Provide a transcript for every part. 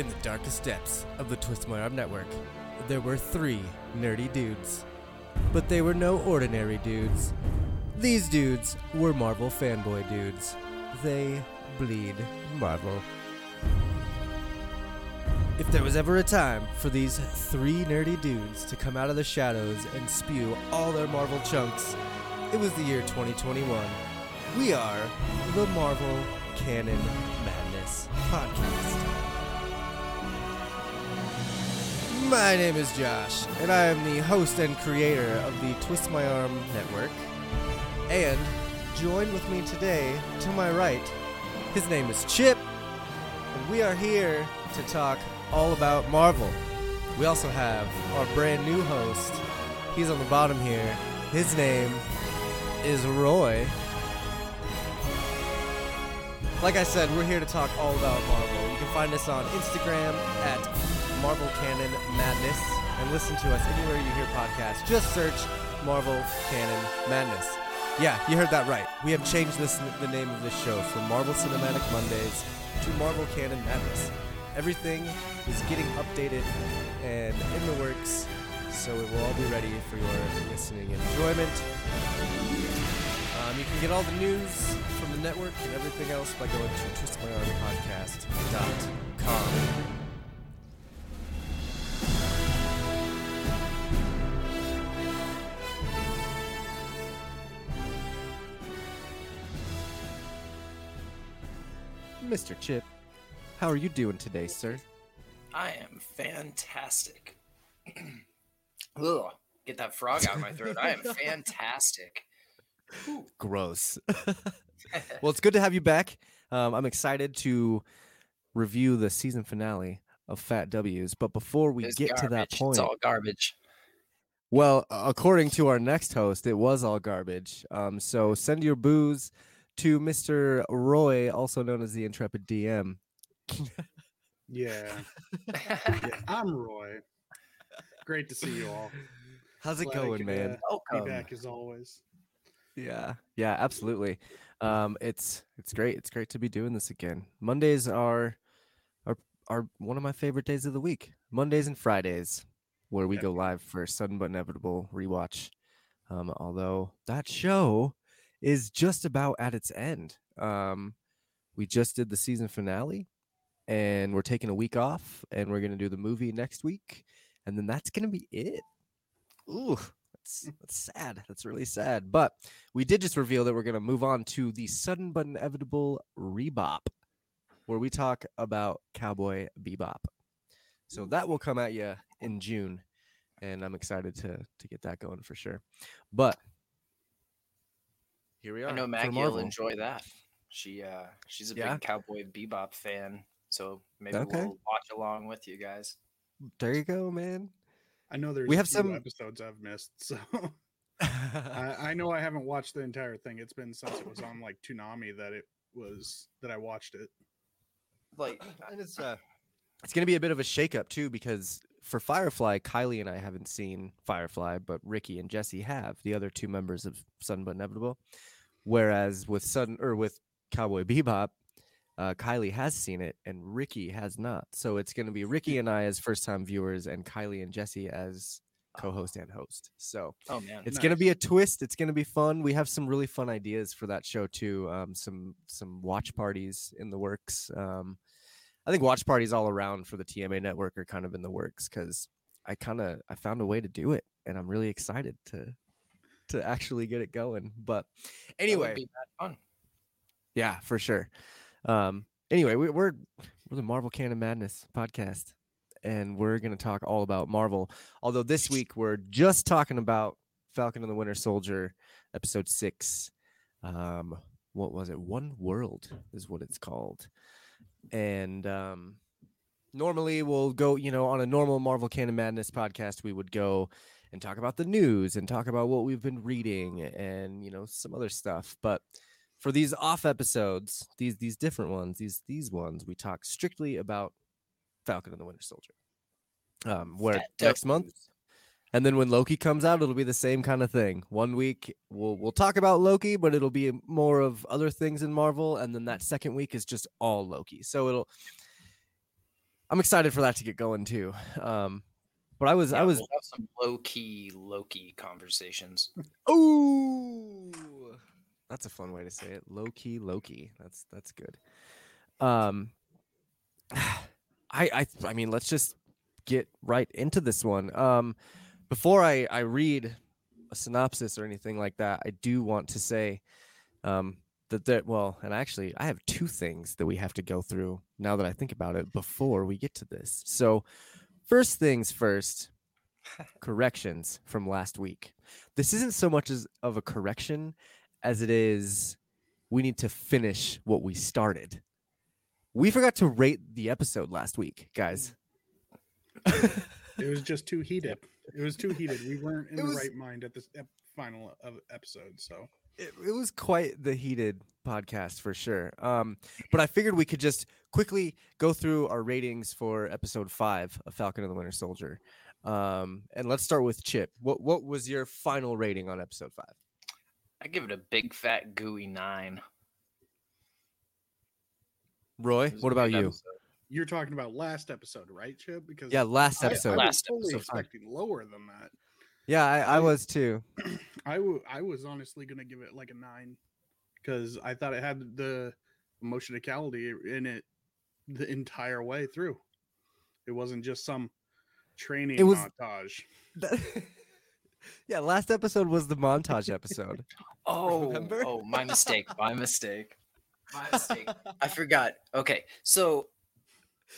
In the darkest depths of the Twist My Arm network, there were three nerdy dudes. But they were no ordinary dudes. These dudes were Marvel fanboy dudes. They bleed Marvel. If there was ever a time for these three nerdy dudes to come out of the shadows and spew all their Marvel chunks, it was the year 2021. We are the Marvel Canon Madness Podcast. My name is Josh, and I am the host and creator of the Twist My Arm Network. And join with me today, to my right, his name is Chip, and we are here to talk all about Marvel. We also have our brand new host. He's on the bottom here. His name is Roy. Like I said, we're here to talk all about Marvel. You can find us on Instagram at Marvel Canon Madness and listen to us anywhere you hear podcasts. Just search Marvel Canon Madness. Yeah, you heard that right. We have changed this the name of this show from Marvel Cinematic Mondays to Marvel Canon Madness. Everything is getting updated and in the works, so it will all be ready for your listening enjoyment. Um, you can get all the news from the network and everything else by going to twistmyarmpodcast.com. Mr. Chip, how are you doing today, sir? I am fantastic. Ugh, get that frog out of my throat. I am fantastic. Gross. well, it's good to have you back. Um, I'm excited to review the season finale of Fat W's. But before we It's get to that point, It's all garbage. well, according to our next host, it was all garbage. Um, so send your booze to Mr. Roy, also known as the Intrepid DM. Yeah. yeah. I'm Roy. Great to see you all. How's it Glad going, could, man? uh, Welcome. Be back as always. Yeah, yeah, absolutely. Um, it's it's great. It's great to be doing this again. Mondays are are are one of my favorite days of the week. Mondays and Fridays, where we Yeah. go live for a sudden but inevitable rewatch. Um, although that show is just about at its end. Um, we just did the season finale, and we're taking a week off, and we're gonna do the movie next week, and then that's gonna be it. Ooh, that's that's sad. That's really sad. But we did just reveal that we're going to move on to the sudden but inevitable rebop, where we talk about Cowboy Bebop. So that will come at you in June, and I'm excited to to get that going for sure. But here we are. I know for Maggie will enjoy that. She uh she's a Yeah? big Cowboy Bebop fan, so maybe Okay. we'll watch along with you guys. There you go, man. I know there's We have some- episodes I've missed, so I, I know I haven't watched the entire thing. It's been since it was on like Toonami that it was that I watched it. Like and it's uh it's gonna be a bit of a shakeup too because for Firefly, Kylie and I haven't seen Firefly, but Ricky and Jesse have the other two members of Sudden but Inevitable. Whereas with Sudden or with Cowboy Bebop, uh, Kylie has seen it and Ricky has not. So it's gonna be Ricky and I as first time viewers and Kylie and Jesse as co-host and host. So oh man. it's gonna be a twist. It's gonna be fun. We have some really fun ideas for that show too. Um, some some watch parties in the works. Um, I think watch parties all around for the TMA network are kind of in the works because I kind of I found a way to do it, and I'm really excited to to actually get it going. But anyway, fun. yeah, for sure. Um, anyway, we, we're we're the Marvel Canon Madness podcast, and we're gonna talk all about Marvel. Although this week we're just talking about Falcon and the Winter Soldier, episode six. Um, what was it? One World is what it's called, and um, normally we'll go, you know, on a normal Marvel Canon Madness podcast, we would go and talk about the news and talk about what we've been reading and you know some other stuff, but for these off episodes, these these different ones, these these ones, we talk strictly about Falcon and the Winter Soldier. Um, where next month. And then when Loki comes out, it'll be the same kind of thing. One week we'll we'll talk about Loki, but it'll be more of other things in Marvel, and then that second week is just all Loki. So it'll I'm excited for that to get going too. Um, but I was I was we'll some low key Loki conversations. oh that's a fun way to say it. Low key Loki. That's that's good. Um, I I I mean let's just get right into this one. Um, before I I read a synopsis or anything like that, I do want to say um that there well and actually i have two things that we have to go through now that i think about it before we get to this. So first things first corrections from last week. This isn't so much as of a correction as it is we need to finish what we started. We forgot to rate the episode last week guys. It was just too heated. It was too heated. We weren't in It the was- right mind at this ep- final of episode. So it, it was quite the heated podcast for sure. Um, but I figured we could just quickly go through our ratings for episode five of Falcon and the Winter Soldier. Um, and let's start with Chip. What what was your final rating on episode five? I give it a big fat gooey nine. Roy, It was a what about you? episode. You're talking about last episode, right, Chip? Because Yeah, last episode. I, was Last fully episode, fine. expecting lower than that. yeah, I, I I- was too. I w- I was honestly gonna give it like a nine because I thought it had the emotionality in it the entire way through. It wasn't just some training It was- montage. yeah, last episode was the montage episode. Oh, Remember? oh, my mistake. My mistake. My mistake. I forgot. Okay, so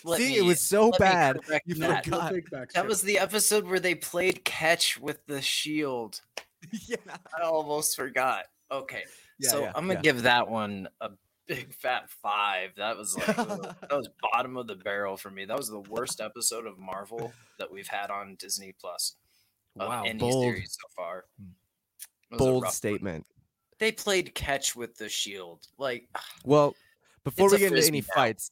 let See, me, it was so bad. you that. forgot. God. We'll take back That was the episode where they played catch with the shield. yeah, I almost forgot. Okay, yeah, so yeah, I'm gonna yeah. give that one a big fat five. That was like that was bottom of the barrel for me. That was the worst episode of Marvel that we've had on Disney Plus of wow, any bold, series so far. Hmm. It was a bold rough one. statement. They played catch with the shield. Like Well, before we get into any now. fights,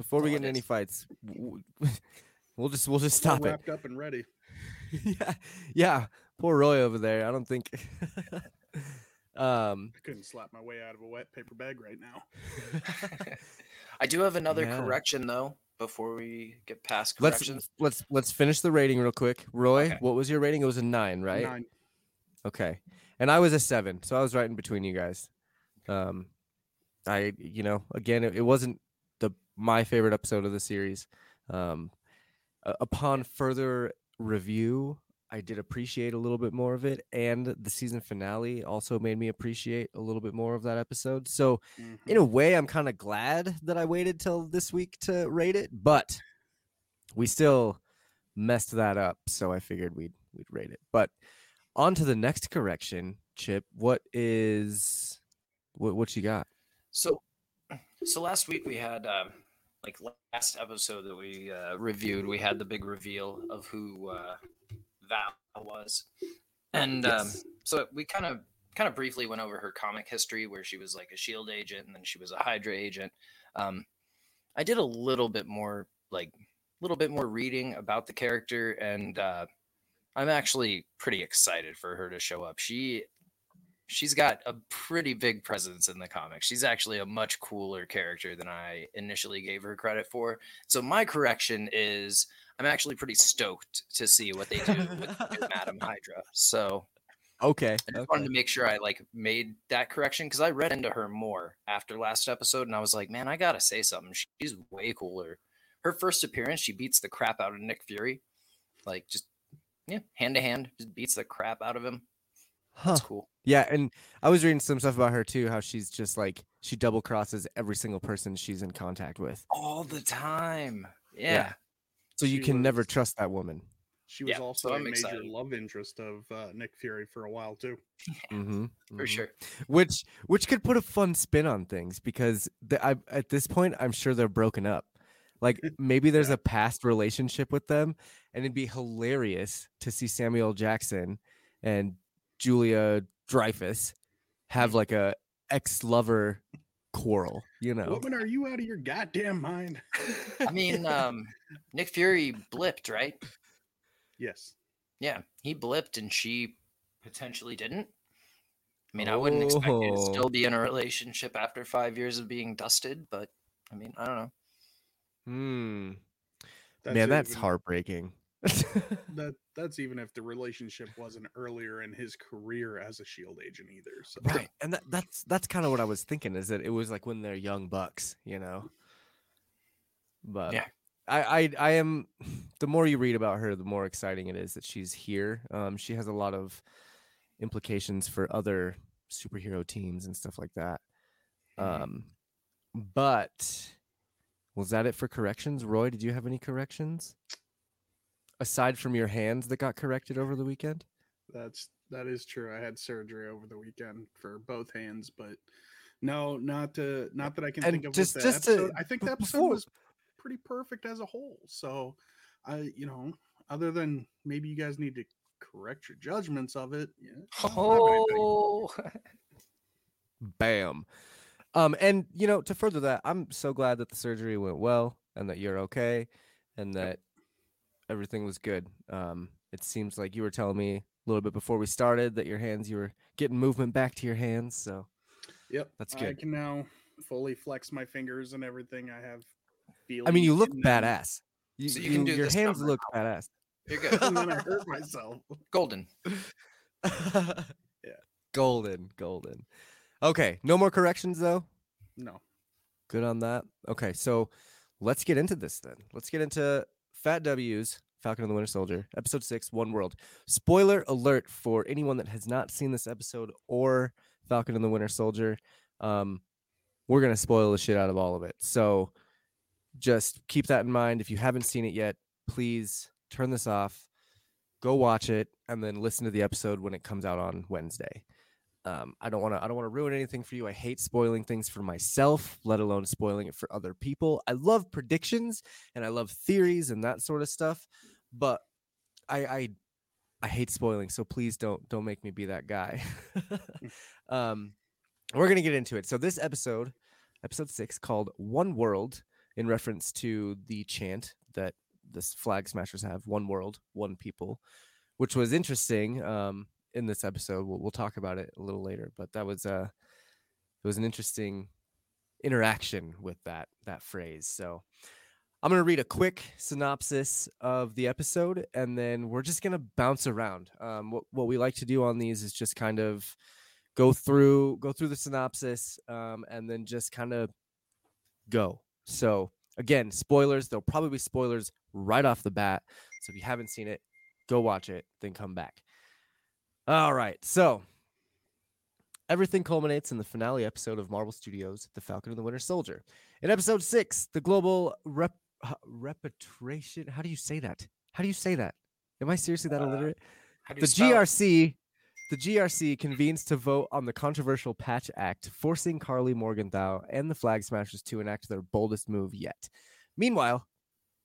before we get it into any fights, w- w- we'll just we'll just All stop it. wrapped up and ready. yeah, yeah. Poor Roy over there. I don't think. um. I couldn't slap my way out of a wet paper bag right now. I do have another Yeah. correction though before we get past let's corrections. let's let's finish the rating real quick. Roy, Okay. what was your rating? It was a nine, right? Nine. Okay, and I was a seven, so I was right in between you guys. Um, I you know again it, it wasn't the my favorite episode of the series. Um, upon further review, I did appreciate a little bit more of it, and the season finale also made me appreciate a little bit more of that episode. So Mhm. in a way, I'm kind of glad that I waited till this week to rate it, but we still messed that up. So I figured we'd we'd rate it. But on to the next correction, Chip. What is what what you got? So, so last week we had um, like last episode that we uh, reviewed. We had the big reveal of who uh, Val was, and um, so we kind of kind of briefly went over her comic history, where she was like a Shield agent, and then she was a Hydra agent. Um, I did a little bit more like a little bit more reading about the character, and uh, I'm actually pretty excited for her to show up. She she's got a pretty big presence in the comics. She's actually a much cooler character than I initially gave her credit for. So my correction is I'm actually pretty stoked to see what they do with Madam Hydra. So Okay. I just okay. wanted to make sure I like made that correction because I read into her more after last episode and I was like, man, I gotta say something. She's way cooler. Her first appearance, she beats the crap out of Nick Fury. Like just yeah, hand to hand, just beats the crap out of him. Huh. That's cool. Yeah, and I was reading some stuff about her too. How she's just like she double crosses every single person she's in contact with, All the time. Yeah. yeah. so you She can never trust that woman. She was Yeah, also so a I'm major excited. love interest of uh, Nick Fury for a while too. hmm for sure. Which which could put a fun spin on things because the, I, at this point I'm sure they're broken up. Like maybe there's Yeah. a past relationship with them, and it'd be hilarious to see Samuel Jackson and Julia Dreyfus have like a ex lover quarrel. You know? Woman, are you out of your goddamn mind? I mean, um, Nick Fury blipped, right? yes. Yeah, he blipped and she potentially didn't. I mean, I wouldn't expect you to Oh. still be in a relationship after five years of being dusted, but I mean, I don't know. Hmm. Man, that's even- heartbreaking. That that's even if the relationship wasn't earlier in his career as a Shield agent either. So right. And that, that's that's kind of what I was thinking is that it was like when they're young bucks, you know. But Yeah. I, I I am the more you read about her, the more exciting it is that she's here. Um, she has a lot of implications for other superhero teams and stuff like that. Mhm. Um, but was that it for corrections? Roy, did you have any corrections aside from your hands that got corrected over the weekend? That's that is true. I had surgery over the weekend for both hands, but no, not to not that I can And think of. just- just to- I think the episode before- was pretty perfect as a whole. So, I you know, other than maybe you guys need to correct your judgments of it. Yeah, I don't have anything. Oh, Bam. Um, and you know, to further that, I'm so glad that the surgery went well and that you're okay and that everything was good. Um, it seems like you were telling me a little bit before we started that your hands, you were getting movement back to your hands. So Yep, That's good. I can now fully flex my fingers and everything. I have. I mean, you look badass. You, So you can do your this hands number look badass. you're good. And then I hurt myself. Golden. Yeah. Golden, golden. Okay, no more corrections though. No. Good on that. Okay, so let's get into this then. Let's get into Fat W's Falcon and the Winter Soldier, episode six, One World. Spoiler alert for anyone that has not seen this episode or Falcon and the Winter Soldier. Um, we're gonna spoil the shit out of all of it. So just keep that in mind. If you haven't seen it yet, please turn this off, go watch it, and then listen to the episode when it comes out on Wednesday. Um, I don't want to. I don't want to ruin anything for you. I hate spoiling things for myself, let alone spoiling it for other people. I love predictions and I love theories and that sort of stuff, but I I, I hate spoiling. So please don't don't make me be that guy. um, we're gonna get into it. So this episode, episode six, called "One World," in reference to the chant that the flag smashers have: "One world, one people," which was interesting. Um, in this episode. We'll, we'll talk about it a little later, but that was uh it was an interesting interaction with that that phrase. So I'm gonna read a quick synopsis of the episode, and then we're just gonna bounce around. Um, what what we like to do on these is just kind of go through go through the synopsis, um, and then just kind of go. So again, spoilers. There'll probably be spoilers right off the bat. So if you haven't seen it, go watch it, then come back. All right. So everything culminates in the finale episode of Marvel Studios' The Falcon and the Winter Soldier. In episode six, the global rep uh, repatriation. How do you say that? How do you say that? Am I seriously that Uh, illiterate? The it? GRC, the GRC convenes to vote on the controversial Patch Act, forcing Karli Morgenthau and the Flag Smashers to enact their boldest move yet. Meanwhile,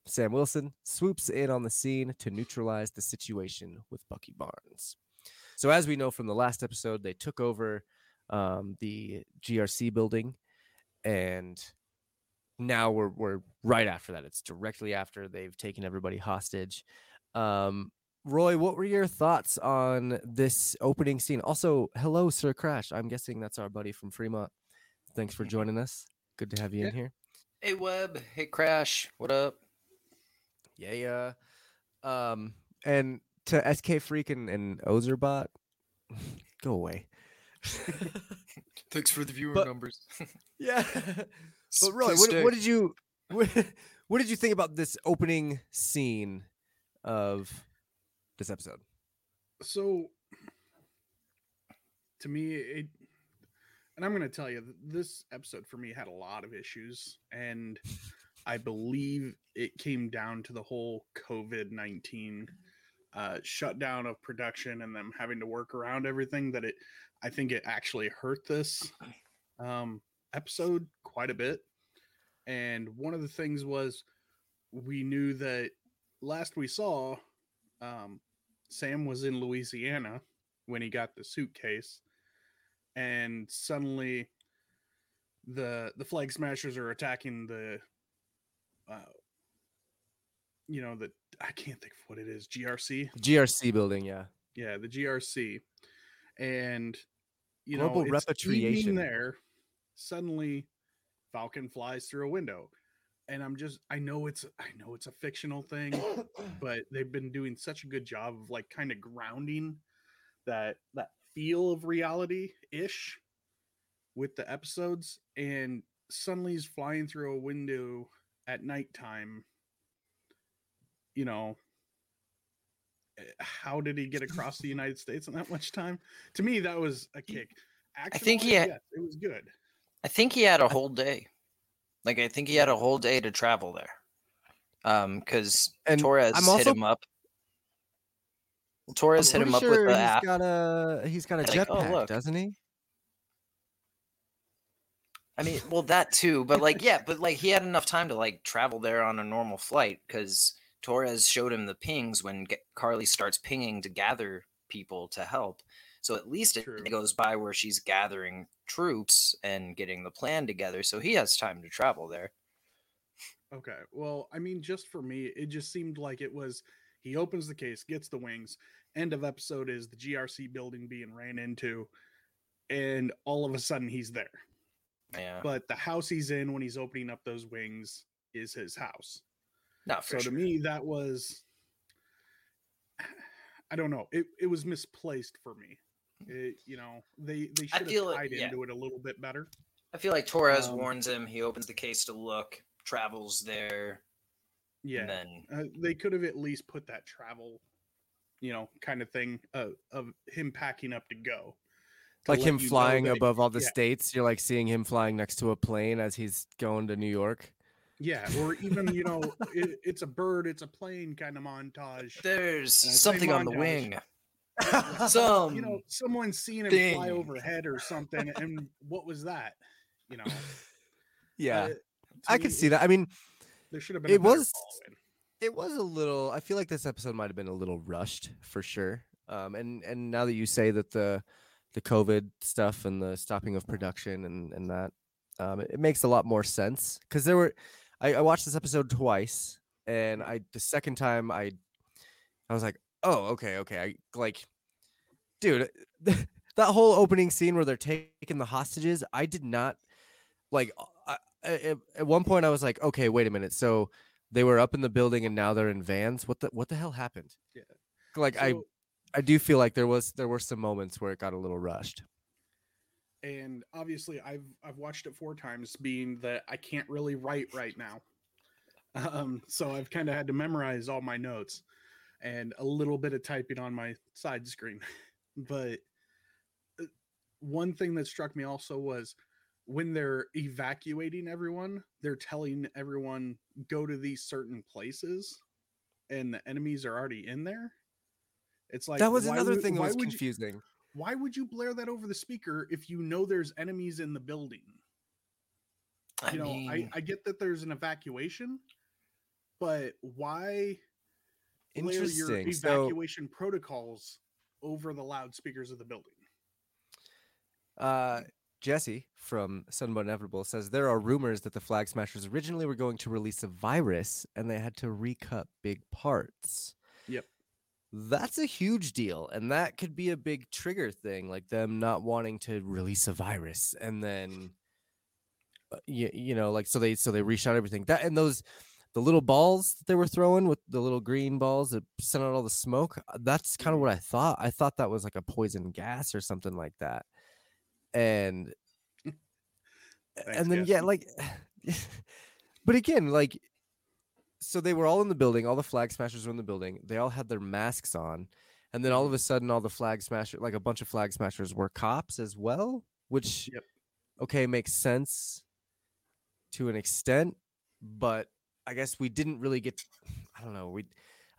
Sam Wilson swoops in on the scene to neutralize the situation with Bucky Barnes. So, as we know from the last episode, they took over um, the GRC building, and now we're we're right after that. It's directly after they've taken everybody hostage. Um, Roy, what were your thoughts on this opening scene? Also, hello, Sir Crash. I'm guessing that's our buddy from Fremont. Thanks for joining us. Good to have you in here. Hey Web. Hey Crash. What up? Yeah, yeah. Um, and to SK Freak and, and Ozerbot, go away. Thanks for the viewer But- numbers. yeah. But Roy, what, what did you what, what did you think about this opening scene of this episode? so to me it and i'm going to tell you this episode for me had a lot of issues and i believe it came down to the whole covid-19 uh, shutdown of production and them having to work around everything that it i think it actually hurt this um, episode quite a bit. And one of the things was we knew that last we saw um, Sam was in Louisiana when he got the suitcase, and suddenly the the flag smashers are attacking the uh you know the I can't think of what it is GRC GRC building, yeah. yeah the GRC and you Global know repatriation. there suddenly Falcon flies through a window and I'm just I know it's I know it's a fictional thing, but they've been doing such a good job of like kind of grounding that that feel of reality ish with the episodes and suddenly he's flying through a window at nighttime you know eh, how did he get across the United States in that much time? To me, that was a kick. I think he had- yes, it was good. I think he had a whole day. Like I think he had a whole day to travel there. Um, because Torres I'm hit him up. Torres hit I'm him up pretty with the he's app. got a he's got a Like, oh, jetpack, look. doesn't he? I mean, well, that too, but like, yeah, but like he had enough time to like travel there on a normal flight because Torres showed him the pings when G- Karli starts pinging to gather people to help. So at least it goes by where she's gathering troops and getting the plan together. So he has time to travel there. Okay. Well, I mean, just for me, it just seemed like it was he opens the case, gets the wings. End of episode is the GRC building being ran into, and all of a sudden he's there. Yeah, But the house he's in when he's opening up those wings is his house. Not for so sure. to me, that was I don't know. It it was misplaced for me. It, you know, they they I should feel have it- tied yeah. into it a little bit better. I feel like Torres Um, warns him. He opens the case to look, travels there, Yeah. and then uh, they could have at least put that travel, you know, kind of thing uh, of him packing up to go. to Like him flying above all the yeah. states. You're like seeing him flying next to a plane as he's going to New York. Yeah, or even you know, it, it's a bird, it's a plane kind of montage. there's say something on the wing. Some You know, someone seeing him fly overhead or something, and what was that? You know, yeah, uh, I me, could see that. I mean, There should have been. it was- it was a little. I feel like this episode might have been a little rushed for sure. Um, and and now that you say that the the COVID stuff and the stopping of production and and that, um, it, it makes a lot more sense because there were. I, I watched this episode twice, and I the second time I, I was like, oh okay okay I like, dude, that whole opening scene where they're taking the hostages, I did not like. I, I, at- at one point, I was like, okay, wait a minute, so they were up in the building and now they're in vans. What the what the hell happened? Yeah. Like I I do feel like there was there were some moments where it got a little rushed. And obviously I've I've watched it four times, being that I can't really write right now. Um, so I've kind of had to memorize all my notes and a little bit of typing on my side screen. but uh, one thing that struck me also was when they're evacuating everyone, they're telling everyone go to these certain places, and the enemies are already in there. It's like that was another would- thing that was would you- confusing. Why would you blare that over the speaker if you know there's enemies in the building? I You know, mean, I, I get that there's an evacuation, but why blare your Interesting. So evacuation protocols over the loudspeakers of the building? uh Jesse from Sudden but Inevitable says there are rumors that the Flag Smashers originally were going to release a virus and they had to recut big parts. Yep. That's a huge deal. And that could be a big trigger thing, like them not wanting to release a virus and then uh, you, you know, like so they so they reshot everything. That and those the little balls that they were throwing with the little green balls that sent out all the smoke. uh, That's kind of Mhm. what I thought. I thought that was like a poison gas or something like that. And Thanks, and then yeah, like but again, like so they were all in the building, all the flag smashers were in the building. They all had their masks on. And then all of mm-hmm. a sudden all the flag smashers like a bunch of flag smashers were cops as well, which Yep. okay, makes sense to an extent, but I guess we didn't really get I don't know, we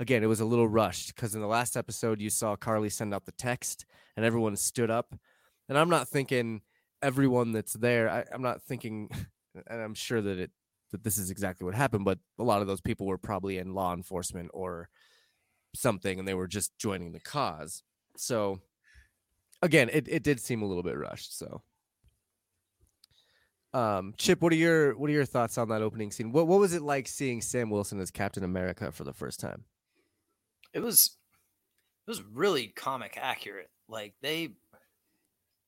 again, it was a little rushed because in the last episode you saw Karli send out the text and everyone stood up. And I'm not thinking everyone that's there, I, I'm not thinking and I'm sure that it that this is exactly what happened, but a lot of those people were probably in law enforcement or something and they were just joining the cause. So again, it, it did seem a little bit rushed. So um Chip, what are your what are your thoughts on that opening scene? What what was it like seeing Sam Wilson as Captain America for the first time? it was it was really comic accurate. Like they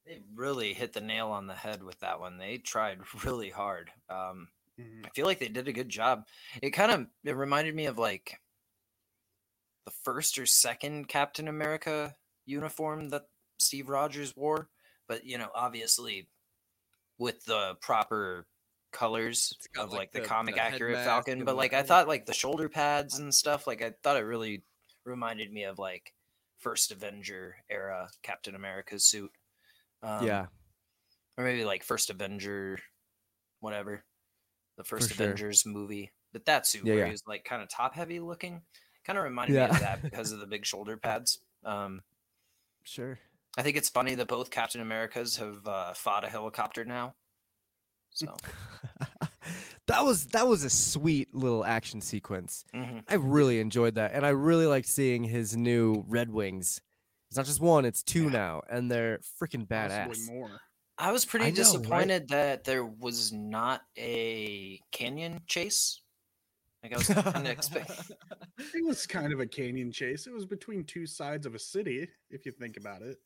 they really hit the nail on the head with that one. They tried really hard. Um. I feel like they did a good job. It kind of it reminded me of like the first or second Captain America uniform that Steve Rogers wore, but you know, obviously with the proper colors of like, like the, the- comic the accurate Falcon. But like I thought like the shoulder pads and stuff, like I thought it really reminded me of like first Avenger era Captain America's suit. Um, yeah, or maybe like first Avenger, whatever, the first sure. Avengers movie. But that suit Yeah, where yeah. he was like kind of top heavy looking, kind of reminded Yeah. me of that because of the big shoulder pads. Um, sure. I think it's funny that both Captain Americas have uh, fought a helicopter now. So that was that was a sweet little action sequence. mhm. I really enjoyed that, and I really like seeing his new Red Wings. It's not just one; it's two Yeah. now, and they're freaking Possibly badass. more. I was pretty I know, right? disappointed that there was not a canyon chase. Like I was kind of expecting. It was kind of a canyon chase. It was between two sides of a city, if you think about it.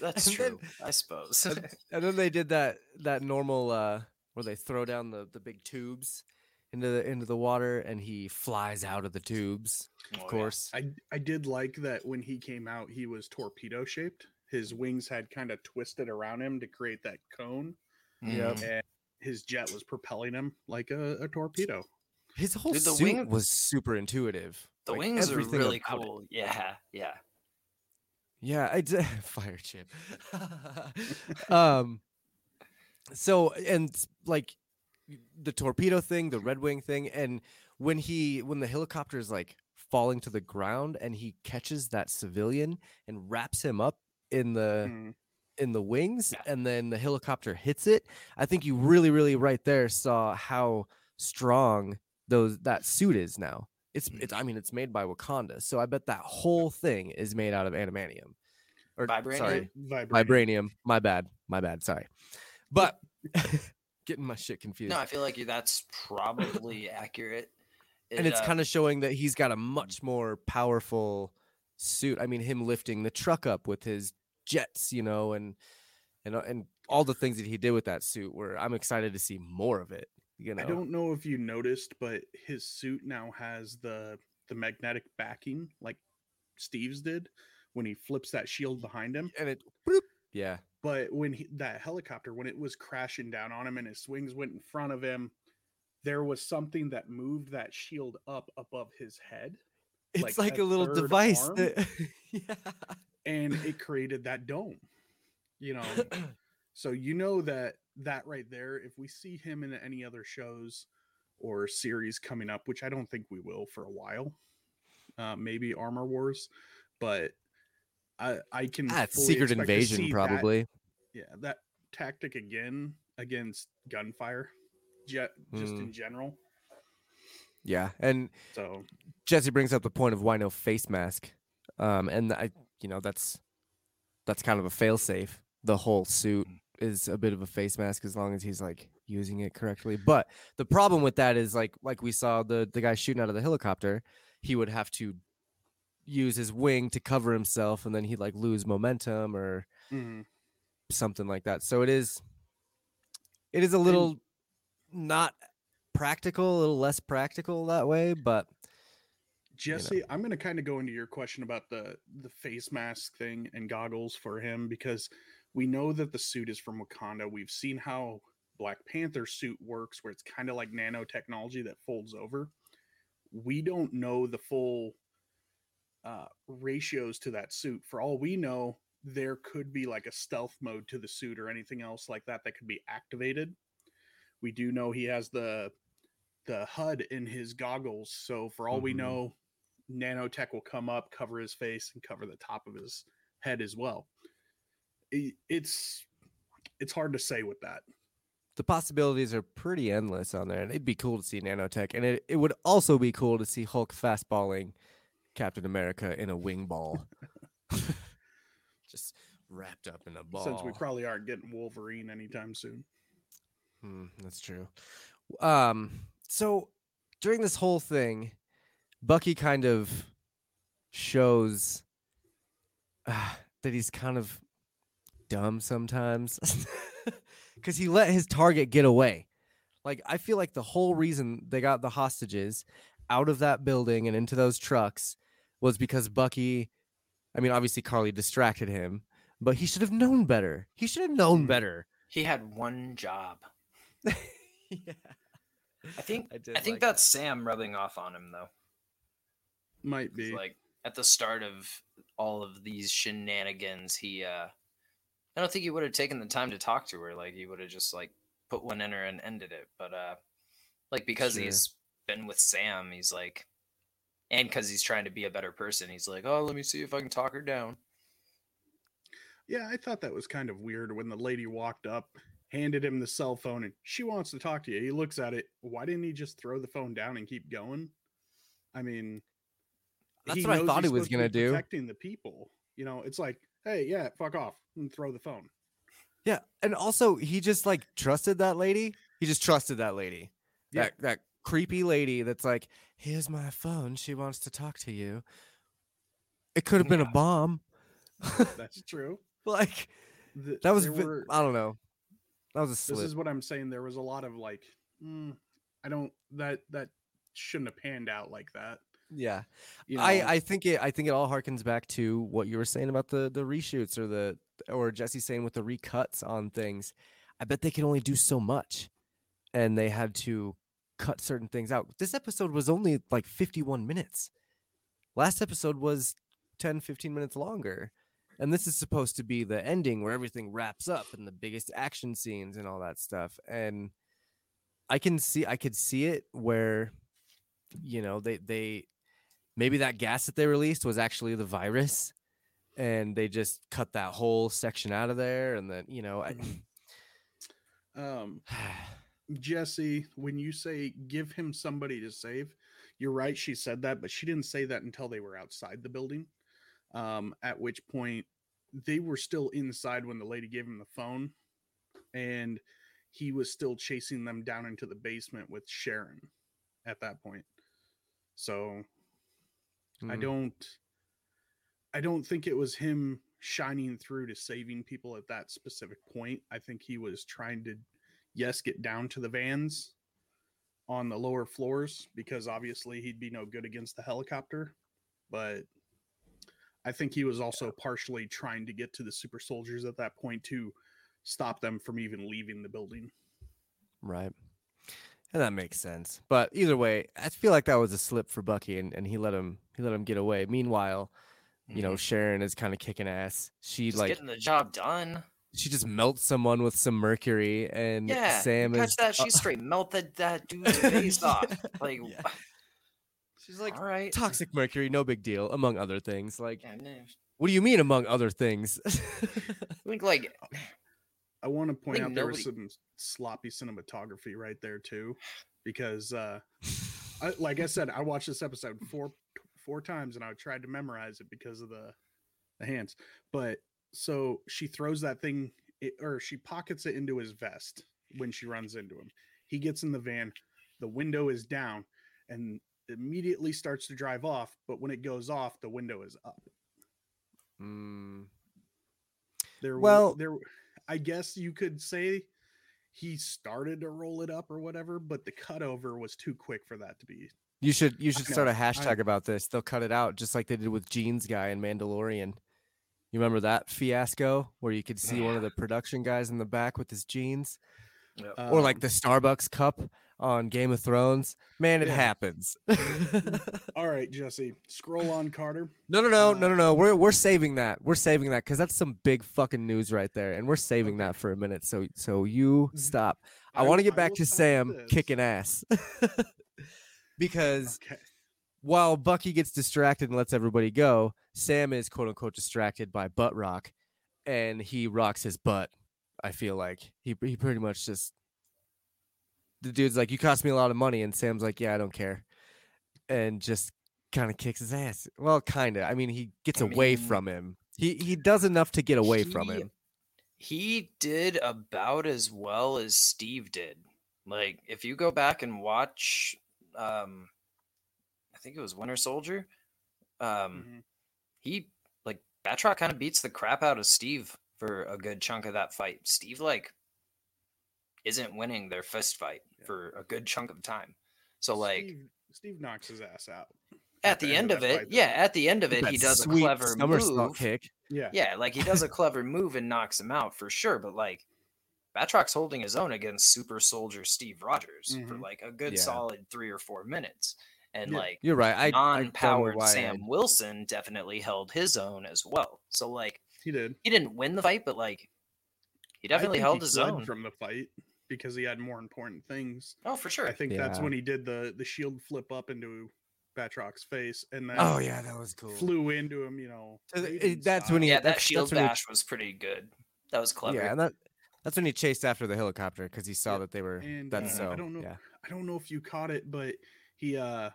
That's And then- true, I suppose. and, and then they did that that normal uh where they throw down the the big tubes into the into the water, and he flies out of the tubes. Oh, Of yeah. course, I I did like that when he came out, he was torpedo shaped. His wings had kind of twisted around him to create that cone, Yep. Mhm. and his jet was propelling him like a, a torpedo. his whole Dude, the suit wing- was super intuitive. The Like, wings are everything really about it. cool. Yeah, yeah. Yeah, I did fire chip. um so and like the torpedo thing, the red wing thing, and when he when the helicopter is like falling to the ground and he catches that civilian and wraps him up in the Mm. in the wings Yeah. and then the helicopter hits it, I think you really, really right there saw how strong those that suit is now. It's Mm. it's I mean it's made by Wakanda, so I bet that whole thing is made out of adamantium. Or Vibranium? sorry, Vibranium. vibranium. My bad. My bad. Sorry. But getting my shit confused. No, I feel like that's probably accurate. and it's uh, kind of showing that he's got a much more powerful suit. I mean, him lifting the truck up with his jets, you know, and and uh, and all the things that he did with that suit. Where I'm excited to see more of it. You know, I don't know if you noticed, but his suit now has the the magnetic backing like Steve's did when he flips that shield behind him. and it, bloop, yeah, But when he, that helicopter, when it was crashing down on him and his swings went in front of him, there was something that moved that shield up above his head, it's Like like, a a little device that, yeah. And it created that dome. You know, so you know that that right there. If we see him in any other shows or series coming up, which I don't think we will for a while, uh, maybe Armor Wars, but I I can Ah, Secret Invasion, see that- probably. yeah, that tactic again against gunfire, jet just Mm. in general. Yeah, and So Jesse brings up the point of why no face mask, um, and I, you know, that's that's kind of a failsafe. The whole suit is a bit of a face mask as long as he's like using it correctly. But the problem with that is like like we saw the the guy shooting out of the helicopter, he would have to use his wing to cover himself, and then he'd like lose momentum or mhm. something like that. So it is, it is a little not practical, a little less practical that way, but Jesse, I'm going to kind of go into your question about the the face mask thing and goggles for him because we know that the suit is from Wakanda. We've seen how Black Panther suit works, where it's kind of like nanotechnology that folds over. We don't know the full uh, ratios to that suit. For all we know, there could be like a stealth mode to the suit or anything else like that that could be activated. We do know he has the the HUD in his goggles, so for all we Mhm. know, nanotech will come up, cover his face, and cover the top of his head as well. It's it's hard to say with that. the possibilities are pretty endless on there, and it'd be cool to see nanotech, and it, it would also be cool to see Hulk fastballing Captain America in a wing ball, just wrapped up in a ball. Since we probably aren't getting Wolverine anytime soon. Hmm, that's true. Um, so during this whole thing, Bucky kind of shows uh, that he's kind of dumb sometimes because he let his target get away. Like I feel like the whole reason they got the hostages out of that building and into those trucks was because Bucky I mean obviously Karli distracted him, but he should have known better. He should have known Mm. better. He had one job. yeah. I think I I think like that's Sam rubbing off on him though. Might be. like at the start of all of these shenanigans, he uh I don't think he would have taken the time to talk to her. Like he would have just like put one in her and ended it. But uh like because Sure. he's been with Sam, he's like and because he's trying to be a better person, he's like, Oh, let me see if I can talk her down. Yeah, I thought that was kind of weird when the lady walked up, handed him the cell phone, and she wants to talk to you. He looks at it. Why didn't he just throw the phone down and keep going? I mean, That's what I thought he was supposed to gonna do. Protecting the people. You know, it's like, hey, yeah, fuck off and throw the phone. Yeah, and also he just like trusted that lady. He just trusted that lady. Yeah. That that creepy lady that's like, "Here's my phone. She wants to talk to you." It could have been a bomb. That's true. like Th- that was were- I don't know. That was a slip. this is what I'm saying. There was a lot of like, mm, I don't that that shouldn't have panned out like that. Yeah. You know, I I think it I think it all harkens back to what you were saying about the the reshoots or the or Jesse saying with the recuts on things. I bet they can only do so much and they had to cut certain things out. This episode was only like 51 minutes. Last episode was 10 15 minutes longer. And this is supposed to be the ending where everything wraps up and the biggest action scenes and all that stuff. And I can see I could see it where you know they they maybe that gas that they released was actually the virus and they just cut that whole section out of there and then you know I, um Jesse, when you say give him somebody to save, you're right. She said that, but she didn't say that until they were outside the building. Um, at which point they were still inside when the lady gave him the phone, and he was still chasing them down into the basement with Sharon at that point. So I mm, don't I don't think it was him shining through to saving people at that specific point. I think he was trying to yes, get down to the vans on the lower floors because obviously he'd be no good against the helicopter, but I think he was also partially trying to get to the super soldiers at that point to stop them from even leaving the building. right and that makes sense but either way i feel like that was a slip for bucky and, and he let him he let him get away meanwhile you know Mhm. sharon is kind of kicking ass she just like getting the job done. she just melts someone with some mercury and Yeah, sam catch is that. uh, She straight melted that dude's face off. Like, Yeah. she's like all right, toxic mercury no big deal among other things like Yeah, no, what do you mean among other things I think like I want to point think out there was nobody- some sloppy cinematography right there too, because uh, I, like I said, I watched this episode four four times and I tried to memorize it because of the the hands. But so she throws that thing, it, or she pockets it into his vest when she runs into him. He gets in the van, the window is down, and immediately starts to drive off. But when it goes off, the window is up. Mm, There, Well- well, there. I guess you could say he started to roll it up or whatever, but the cutover was too quick for that to be. You should you should start a know, hashtag about this. They'll cut it out just like they did with Jeans guy in Mandalorian. You remember that fiasco where you could see one of the production guys in the back with his jeans, or like Um, the Starbucks cup on Game of Thrones. Man, it Yeah. happens. All right, Jesse, scroll on Carter. no, no, no, no, Uh, no, no. We're we're saving that. We're saving that because that's some big fucking news right there, and we're saving Okay. that for a minute. So so you Mhm. stop. I, I want to get back to Sam this. kicking ass because Okay. while Bucky gets distracted and lets everybody go, Sam is quote unquote distracted by Batroc, and he rocks his butt. I feel like he he pretty much just the dude's like, "You cost me a lot of money," and Sam's like, "Yeah, I don't care," and just kind of kicks his ass. Well, kind of. I mean, he gets I away mean, from him. He he does enough to get away from him. he did about as well as Steve did. Like if you go back and watch um I think it was Winter Soldier, um Mhm. he like Batroc kind of beats the crap out of Steve for a good chunk of that fight. Steve like isn't winning their fist fight Yeah. for a good chunk of time. So like Steve, Steve knocks his ass out. at the end of it, fight, yeah, at the end of it, he does a clever move. kick. Yeah. Yeah, like he does a clever move and knocks him out for sure. But like Batroc's holding his own against super soldier Steve Rogers for Mhm. like a good Yeah. solid three or four minutes. And Yeah. like You're right. I I don't know non-powered I- Sam Wilson definitely held his own as well. So like He did. he didn't win the fight, but like he definitely held he his own. from the fight because he had more important things. oh, for sure. I think that's when he did the the shield flip up into Batroc's face and then Oh yeah, that was cool. flew into him. You know, So th- it- that's when he- yeah, style. that that's- shield that's when he- bash was pretty good. That was clever. Yeah, and that that's when he chased after the helicopter because he saw Yeah, that they were. and, that's uh, so. I don't know- Yeah. I don't know if you caught it, but he uh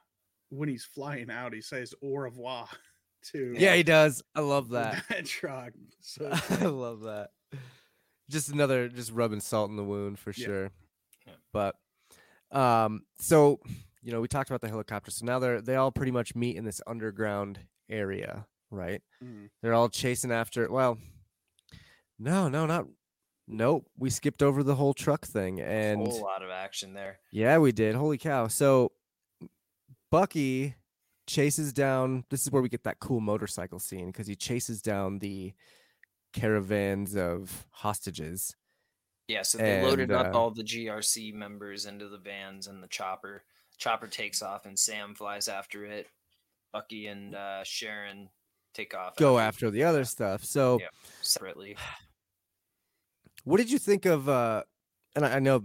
when he's flying out, he says au revoir to Yeah, he does. I love that. Batroc. So I love that. Just another, just rubbing salt in the wound for Yeah. sure. Yeah. But, um, so you know, we talked about the helicopter. So now they're they all pretty much meet in this underground area, right? Mhm. They're all chasing after. Well, no, no, not. Nope, we skipped over the whole truck thing, a and whole lot of action there. yeah, we did. Holy cow! So Bucky chases down. This is where we get that cool motorcycle scene because he chases down the caravans of hostages. Yeah, so they loaded up uh, all the GRC members into the vans and the chopper. Chopper takes off and Sam flies after it. Bucky and uh, Sharon take off. Go after the other stuff. So, Yeah. separately. what did you think of? uh And I, I know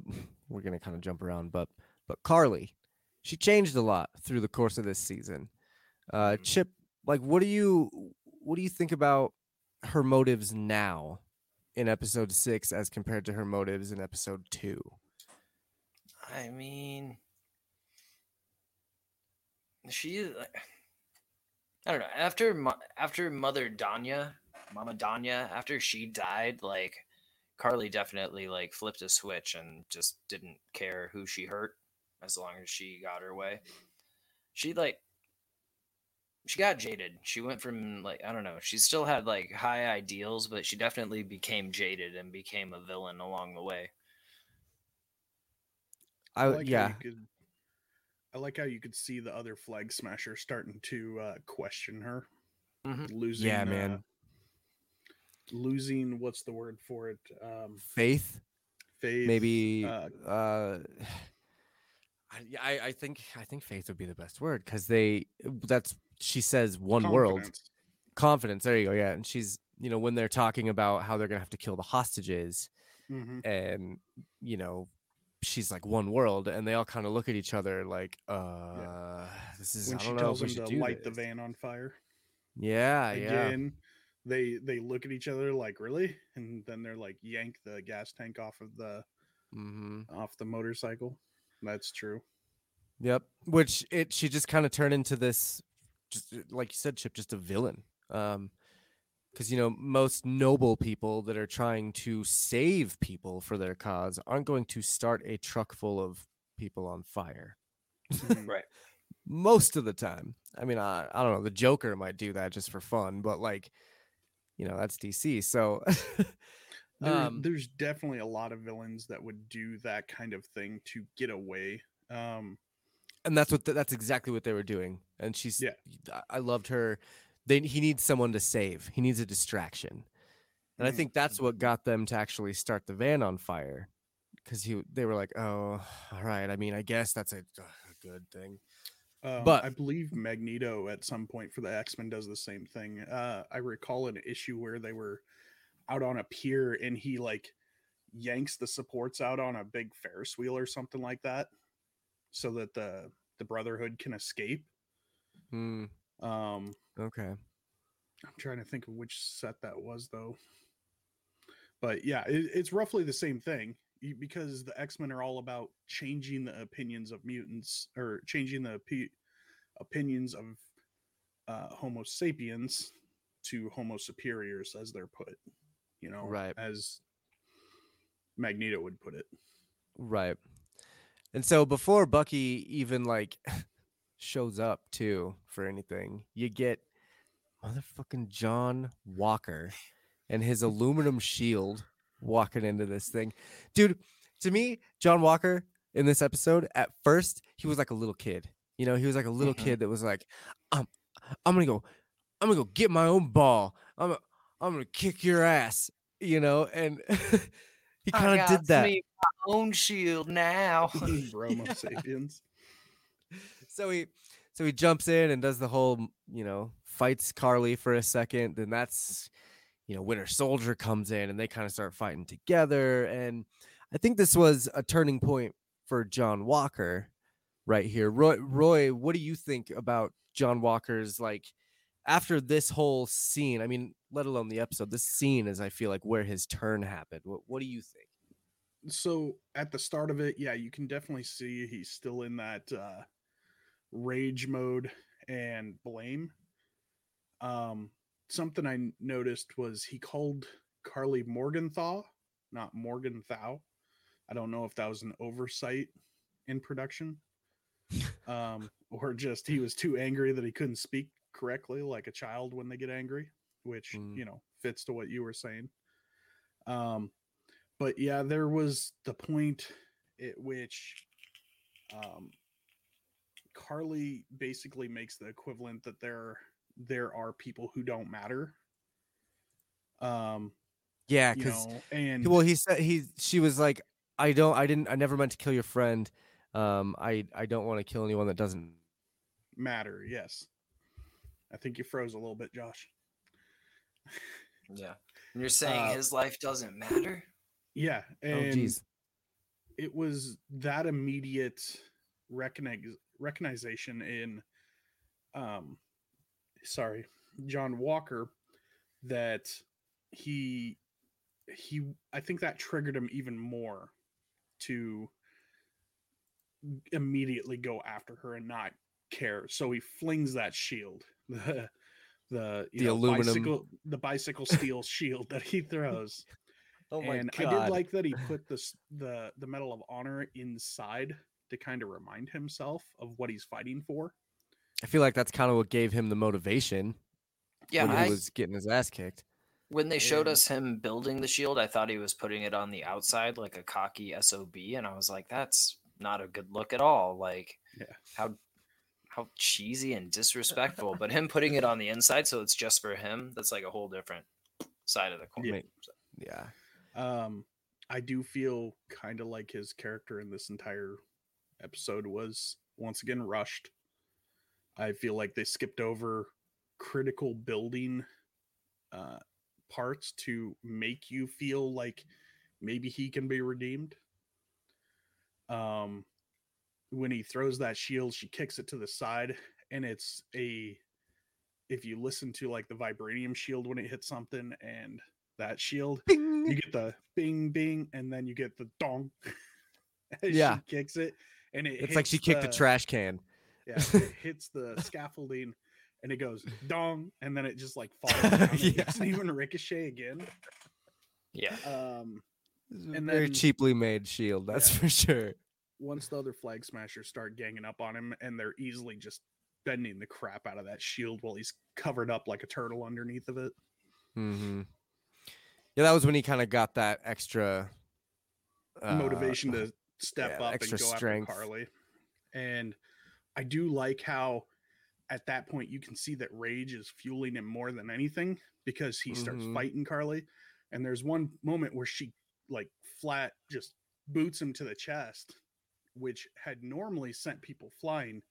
we're gonna kind of jump around, but but Karli, she changed a lot through the course of this season. Uh Mhm. Chip, like, what do you what do you think about her motives now in episode six as compared to her motives in episode two? I mean, she is. I don't know. After after Mother Danya, Mama Danya, after she died, like Karli definitely like flipped a switch and just didn't care who she hurt as long as she got her way. She like she got jaded. She went from like I don't know. She still had like high ideals, but she definitely became jaded and became a villain along the way. I, like yeah, could, I like how you could see the other flag smasher starting to uh, question her, Mhm. losing. Yeah, uh, man. losing what's the word for it? Um, faith. faith. maybe uh, uh, I I think I think faith would be the best word because they that's she says one world confidence. confidence there you go yeah and she's you know when they're talking about how they're gonna have to kill the hostages Mhm. and you know she's like one world and they all kind of look at each other like uh this is When I she don't know tells if we him should to light the van on fire yeah yeah they they look at each other like really, and then they're like yank the gas tank off of the hmm off the motorcycle. That's true. Yep. Which it she just kind of turned into this just uh, like you said, Chip, just a villain. Um because you know, most noble people that are trying to save people for their cause aren't going to start a truck full of people on fire. Mhm. Right. Most of the time. I mean, I, I don't know, the Joker might do that just for fun, but like, you know, that's DC. So There- um there's definitely a lot of villains that would do that kind of thing to get away. Um, and that's what th- that's exactly what they were doing and she's Yeah. I- loved her they he needs someone to save he needs a distraction and i Mhm. think that's what got them to actually start the van on fire because he they were like oh all right i mean i guess that's a, a good thing um, But- I believe Magneto at some point for the X Men does the same thing. Uh, I recall an issue where they were out on a pier and he like yanks the supports out on a big Ferris wheel or something like that, so that the the Brotherhood can escape. Hmm, Um, okay I'm trying to think of which set that was though. But yeah, it, it's roughly the same thing because the X Men are all about changing the opinions of mutants or changing the opi- opinions of uh, Homo sapiens to Homo superiors, as they're put. You know, Right. As Magneto would put it. right and so before bucky even like shows up too for anything you get motherfucking john walker and his aluminum shield walking into this thing dude to me, John Walker in this episode, at first, he was like a little kid. You know, he was like a little Mhm. kid that was like, I'm, I'm gonna go, I'm gonna go get my own ball. I'm, I'm gonna kick your ass. You know, and he kind of got did that. me own shield now. Bromo sapiens. so he so he jumps in and does the whole you know fights karli for a second then that's you know winter soldier comes in and they kind of start fighting together and i think this was a turning point for john walker right here roy roy what do you think about john walker's like after this whole scene i mean let alone the episode this scene is i feel like where his turn happened what, what do you think so at the start of it, yeah, you can definitely see he's still in that uh rage mode and blame. Um something I noticed was he called Karli Morgenthau, not Morgenthau. I don't know if that was an oversight in production. Um or just he was too angry that he couldn't speak correctly like a child when they get angry, which, Mm. you know, fits to what you were saying. Um but yeah, there was the point at which um, Karli basically makes the equivalent that there there are people who don't matter. Um, yeah you because know, and well he said he she was like i don't i didn't i never meant to kill your friend um i i don't want to kill anyone that doesn't matter. Yes, I think you froze a little bit, Josh. yeah. And you're saying Uh, his life doesn't matter? Yeah, oh and geez it was that immediate recognition in um sorry john walker that he he i think that triggered him even more to immediately go after her and not care. So he flings that shield the the The know, aluminum- bicycle the bicycle steel shield that he throws oh my and god I did like that he put this the the Medal of Honor inside to kind of remind himself of what he's fighting for. i feel like that's kind of what gave him the motivation Yeah, when I, he was getting his ass kicked when they showed and- us him building the shield, I thought he was putting it on the outside like a cocky SOB, and I was like, that's not a good look at all. Like, Yeah. how how cheesy and disrespectful. but him putting it on the inside, so it's just for him, that's like a whole different side of the coin. Make- yeah Um, I do feel kind of like his character in this entire episode was once again rushed. I feel like they skipped over critical building uh, parts to make you feel like maybe he can be redeemed. Um, when he throws that shield, she kicks it to the side, and it's a. If you listen to like the vibranium shield when it hits something, and that shield, Bing! you get the bing bing and then you get the dong as Yeah. she kicks it and it it's like she hits kicked a the- trash can yeah it hits the scaffolding and it goes dong and then it just like falls down and Yeah. doesn't even ricochet again Yeah. um a And very then- cheaply made shield that's Yeah. for sure once the other flag smashers start ganging up on him and they're easily just bending the crap out of that shield while he's covered up like a turtle underneath of it hmm yeah that was when he kind of got that extra uh, motivation to step yeah, up and go strength. after Karli. And I do like how at that point you can see that rage is fueling him more than anything because he starts Mhm. fighting Karli. And there's one moment where she like flat just boots him to the chest, which had normally sent people flying.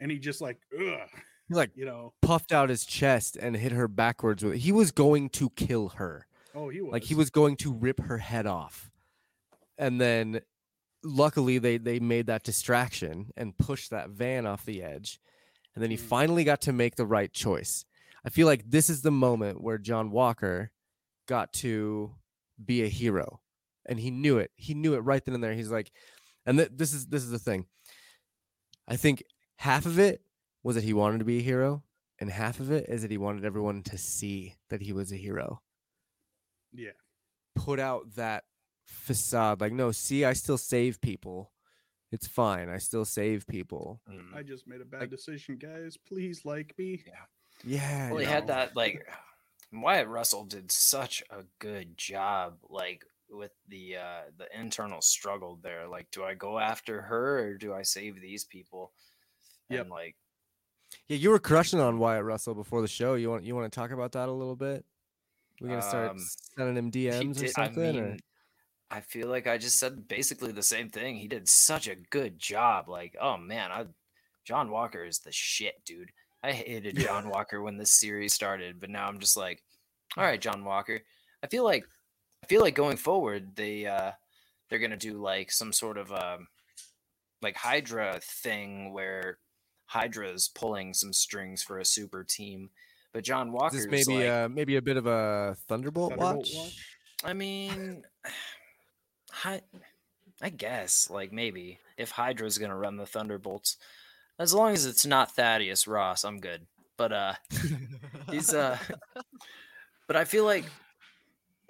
And he just like, ugh, he like you know, puffed out his chest and hit her backwards with it. He was going to kill her. Oh, he was Like he was going to rip her head off. And then luckily they they made that distraction and pushed that van off the edge. And then he Mm. finally got to make the right choice. I feel like this is the moment where John Walker got to be a hero. And he knew it. He knew it right then and there. He's like and th- this is this is the thing. I think half of it was that he wanted to be a hero and half of it is that he wanted everyone to see that he was a hero yeah. put out that facade like no see i still save people it's fine i still save people Mm. I just made a bad Like- decision, guys. Please like me. yeah yeah Well, he you had that like Wyatt Russell did such a good job, like with the uh the internal struggle there. Like, do I go after her or do I save these people? Yep. And like, Yeah, you were crushing on Wyatt Russell before the show. You want you want to talk about that a little bit? We're gonna start Um, sending him DMs or did- something. or? I feel like I just said basically the same thing. He did such a good job. Like, oh man, I John Walker is the shit, dude. I hated John Walker when this series started, but now I'm just like, all right, John Walker. I feel like I feel like going forward, they uh they're gonna do like some sort of um like Hydra thing where Hydra's pulling some strings for a super team. But John Is this maybe like, uh maybe a bit of a Thunderbolt, Thunderbolt watch? watch? I mean, I, I guess like maybe if Hydra's gonna run the Thunderbolts, as long as it's not Thaddeus Ross, I'm good. But uh, he's uh, but I feel like,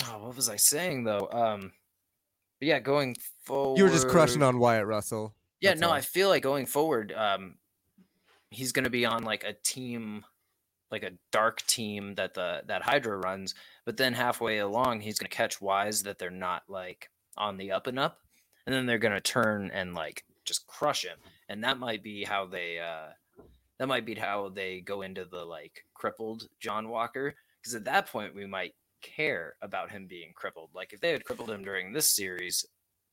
oh, what was I saying though? Um, but yeah, going forward, you were just crushing on Wyatt Russell. yeah, That's no, all. I feel like going forward, um, he's going to be on like a team, like a dark team that the that Hydra runs. But then halfway along, he's going to catch wise that they're not like on the up and up, and then they're going to turn and like just crush him. And that might be how they uh, that might be how they go into the like crippled John Walker. Because at that point, we might care about him being crippled. Like if they had crippled him during this series,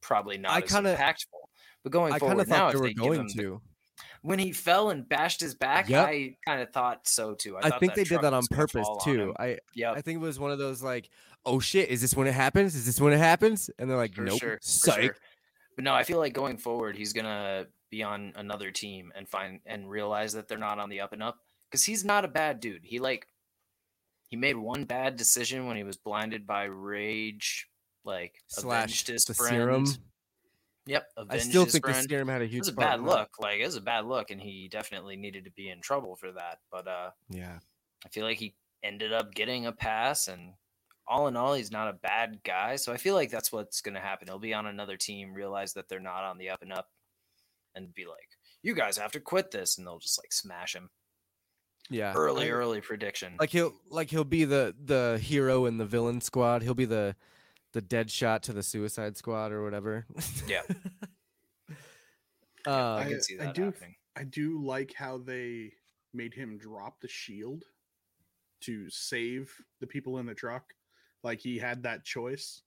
probably not I as kinda- impactful. But going I forward now, if were they give going him to. When he fell and bashed his back, Yep. I kind of thought so too. I, I think they did that on purpose fall on too. I Yep, I think it was one of those like, oh shit, is this when it happens? Is this when it happens? And they're like, for nope, sure, psych. sure. But no, I feel like going forward, he's gonna be on another team and find and realize that they're not on the up and up because he's not a bad dude. He like he made one bad decision when he was blinded by rage, like Slash avenged his the friend. serum. Yep, I still think friend. the serum had a huge. It was a bad look. Like it was a bad look, and he definitely needed to be in trouble for that. But uh, Yeah. I feel like he ended up getting a pass, and all in all, he's not a bad guy. So I feel like that's what's going to happen. He'll be on another team, realize that they're not on the up and up, and be like, "You guys have to quit this," and they'll just like smash him. Yeah. Early, I- early prediction. like he'll like he'll be the the hero in the villain squad. He'll be the the dead shot to the suicide squad or whatever. Yeah. um, I I- can see I do- happening. I do like how they made him drop the shield to save the people in the truck. Like he had that choice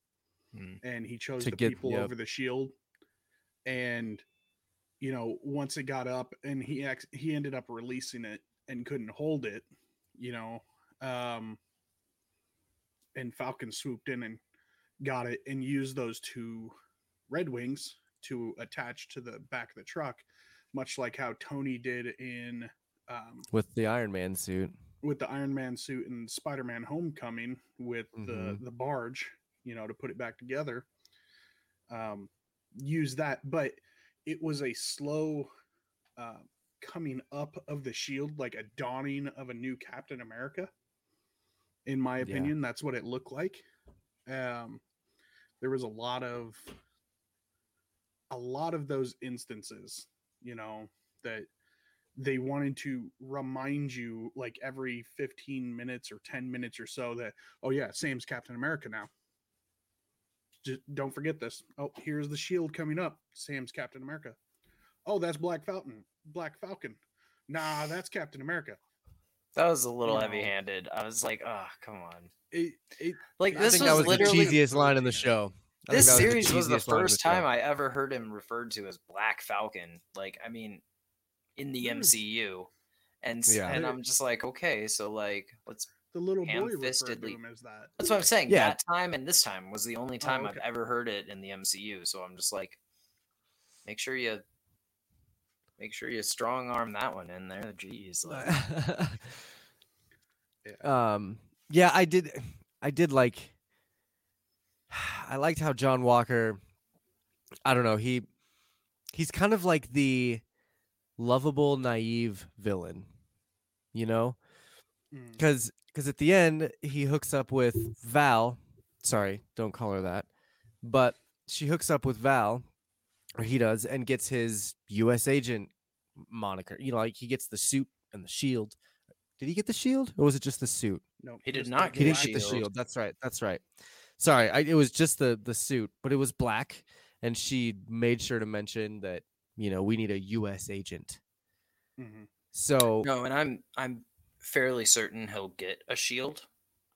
Mm. and he chose To the get- people yep. over the shield. And you know, once it got up and he ex- he ended up releasing it and couldn't hold it, you know, um and Falcon swooped in and got it and used those two Red Wings to attach to the back of the truck, much like how Tony did in um, with the Iron Man suit. with the Iron Man suit and Spider Man Homecoming with the Mhm. the barge, you know, to put it back together. Um, use that, but it was a slow uh, coming up of the shield, like a dawning of a new Captain America. In my Yeah. opinion, that's what it looked like. Um, there was a lot of a lot of those instances, you know, that they wanted to remind you like every 15 minutes or 10 minutes or so that oh yeah sam's captain america now. Just don't forget this. Oh here's the shield coming up. Sam's captain america. Oh that's black falcon. Black falcon. Nah that's captain america That was a little know. heavy-handed. I was like, "Oh, come on!" it, it Like I this think was, that was literally the cheesiest line in the show. I this that was the series was the cheesiest line in first show. time I ever heard him referred to as Black Falcon. Like, I mean, in the. MCU, and Yeah. and I'm just like, okay, so like, let's. the little boy referred to Ham-fistedly- him as that That's what I'm saying. Yeah. That time and this time was the only oh, time I've ever heard it in the MCU. So I'm just like, make sure you. Make sure you strong arm that one in there. Jeez, like, um yeah i did i did like i liked how john walker i don't know he he's kind of like the lovable naive villain you know Mm. because because at the end he hooks up with val sorry don't call her that but she hooks up with val or he does and gets his us agent moniker you know like he gets the suit and the shield did he get the shield or was it just the suit no He did not the he didn't Black get the Shield. shield. That's right. That's right. sorry, I, it was just the the suit, but it was black, and she made sure to mention that you know we need a U.S. agent. Mhm. So No, and I'm I'm fairly certain he'll get a shield.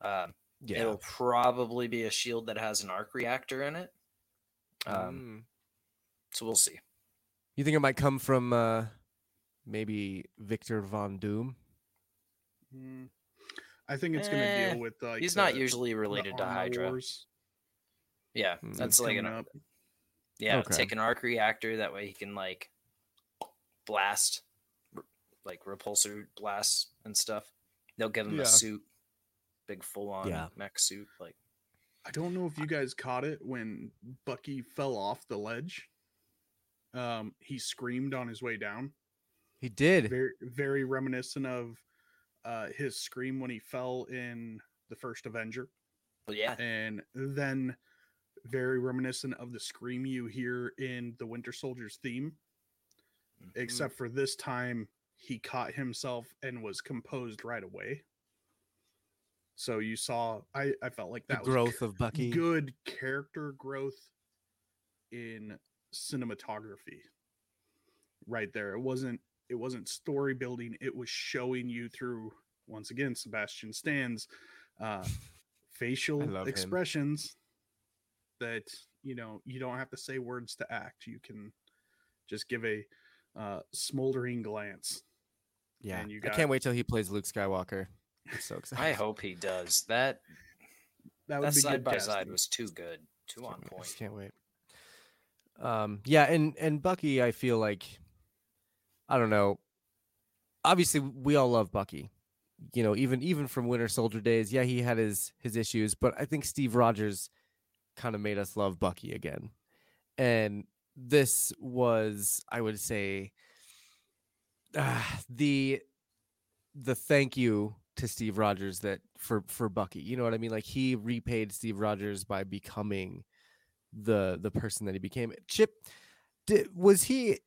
Um, yeah, It'll probably be a shield that has an arc reactor in it. Um, Mm. So we'll see. you think it might come from uh maybe Victor Von Doom? Mm. I think it's going to Eh, deal with like He's not usually related to Hydra. Wars Yeah, Mm. that's like an coming up. yeah. Okay. Take an arc reactor that way he can like blast, like repulsor blasts and stuff. They'll give him Yeah. a suit, big full on Yeah. mech suit. Like I don't know if you guys caught it when Bucky fell off the ledge. Um, he screamed on his way down. He did. Very, very reminiscent of uh, his scream when he fell in the first Avenger, yeah, and then very reminiscent of the scream you hear in the Winter Soldier's theme. Mhm. Except for this time, he caught himself and was composed right away. So you saw, I, I felt like the that was growth of Bucky. good character growth in cinematography right there it wasn't it wasn't story building it was showing you through once again sebastian stan's uh facial love him. expressions that you know you don't have to say words to act you can just give a uh smoldering glance Yeah, and you I can't wait till he plays Luke Skywalker. I'm so excited. I hope he does that. that would That be side good by side was too good, too Can't on wait- I point. can't wait. Um, yeah, and and Bucky, I feel like, I don't know. Obviously, we all love Bucky. You know, even even from Winter Soldier days. Yeah, he had his his issues, but I think Steve Rogers kind of made us love Bucky again. And this was, I would say, ah, the the thank you to Steve Rogers that for for Bucky. You know what I mean? Like he repaid Steve Rogers by becoming the the person that he became. Chip did, was he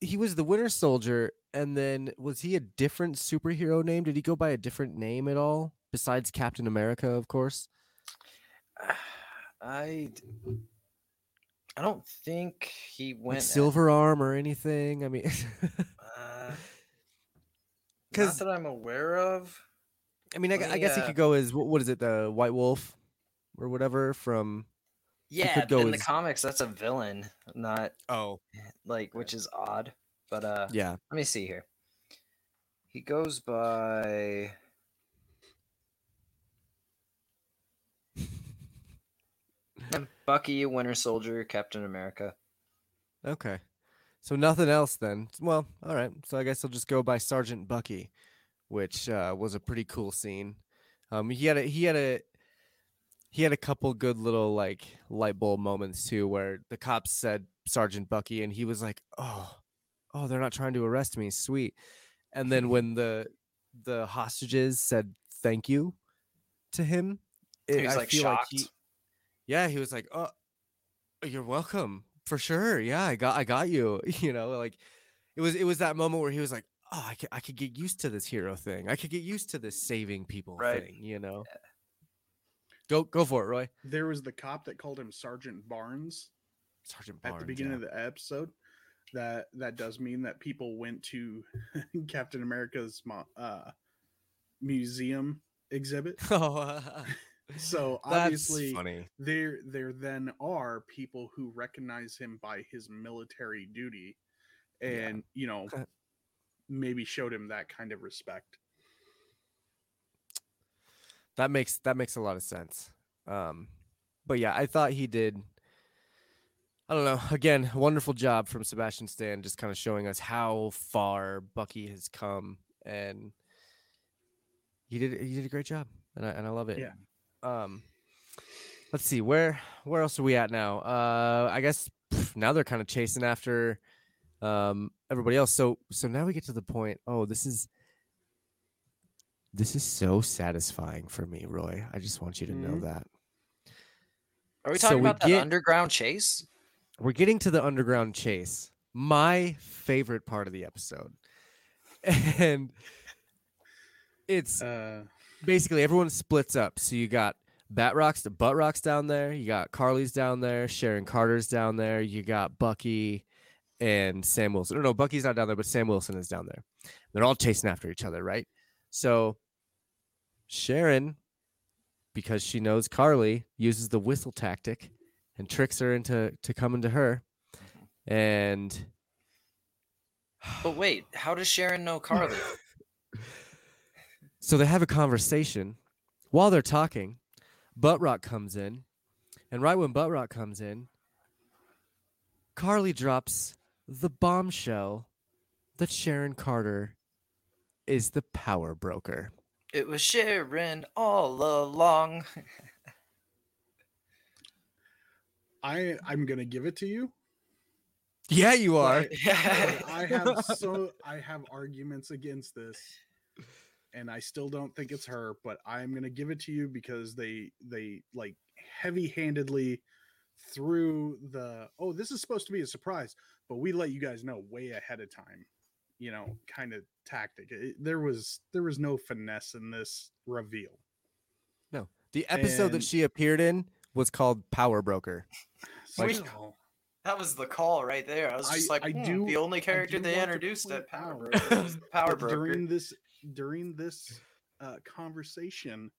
he was the Winter Soldier and then was he a different superhero name? Did he go by a different name at all besides Captain America, of course? I I don't think he went a- Silver Arm or anything? I mean uh, not that I'm aware of. I mean I, I guess he uh, could go as what is it, the White Wolf or whatever from Yeah, could but in the comics, that's a villain, not Oh, like which is odd. But uh, yeah. let me see here. He goes by. Bucky, Winter Soldier, Captain America. Okay. So nothing else then. Well, all right. So I guess I'll just go by Sergeant Bucky, which uh, was a pretty cool scene. Um, he had a he had a he had a couple good little like light bulb moments too, where the cops said Sergeant Bucky, and he was like, "Oh, oh, they're not trying to arrest me, sweet." And then when the the hostages said thank you to him, He it- was I like feel shocked. he, yeah, he was like, "Oh, you're welcome for sure. Yeah, I got I got you." You know, like it was it was that moment where he was like, "Oh, I could I could get used to this hero thing. I could get used to this saving people Right. thing." You know. Go go for it, Roy. there was the cop that called him sergeant barnes Sergeant at the beginning yeah. of the episode that that does mean that people went to captain america's uh museum exhibit Oh, so obviously funny. there there then are people who recognize him by his military duty Yeah. and you know maybe showed him that kind of respect That makes that makes a lot of sense. Um, but yeah, I thought he did. I don't know. Again, wonderful job from Sebastian Stan, just kind of showing us how far Bucky has come, and he did he did a great job, and I and I love it. Yeah. Um, let's see where where else are we at now? Uh, I guess pff, now they're kind of chasing after um everybody else. So so now we get to the point. Oh, this is this is so satisfying for me, Roy. I just want you to know Mhm. that. Are we So talking we about that get- underground chase? We're getting to the underground chase. My favorite part of the episode. And it's uh basically everyone splits up. So you got Batroc's the Butt Rock's down there. You got Karli's down there. Sharon Carter's down there. You got Bucky and Sam Wilson. No, no, Bucky's not down there, but Sam Wilson is down there. They're all chasing after each other, right? So Sharon, because she knows Karli, uses the whistle tactic and tricks her into to coming to her. And But wait, how does Sharon know Karli? so they have a conversation while they're talking. Butt Rock comes in, and right when Butt Rock comes in, Karli drops the bombshell that Sharon Carter is the power broker. It was Sharon all along. I I'm gonna give it to you. Yeah, you are. I have so I have arguments against this, and I still don't think it's her. But I'm gonna give it to you because they they like heavy-handedly threw the oh this is supposed to be a surprise, but we let you guys know way ahead of time. You know, kind of tactic. It- there was there was no finesse in this reveal. No, the episode that she appeared in was called Power Broker. Like- Still, That was the call right there. I was just I- like, I "Hmm, do- the only character do they introduced at Power Broker was the Power Broker. during this during this uh, conversation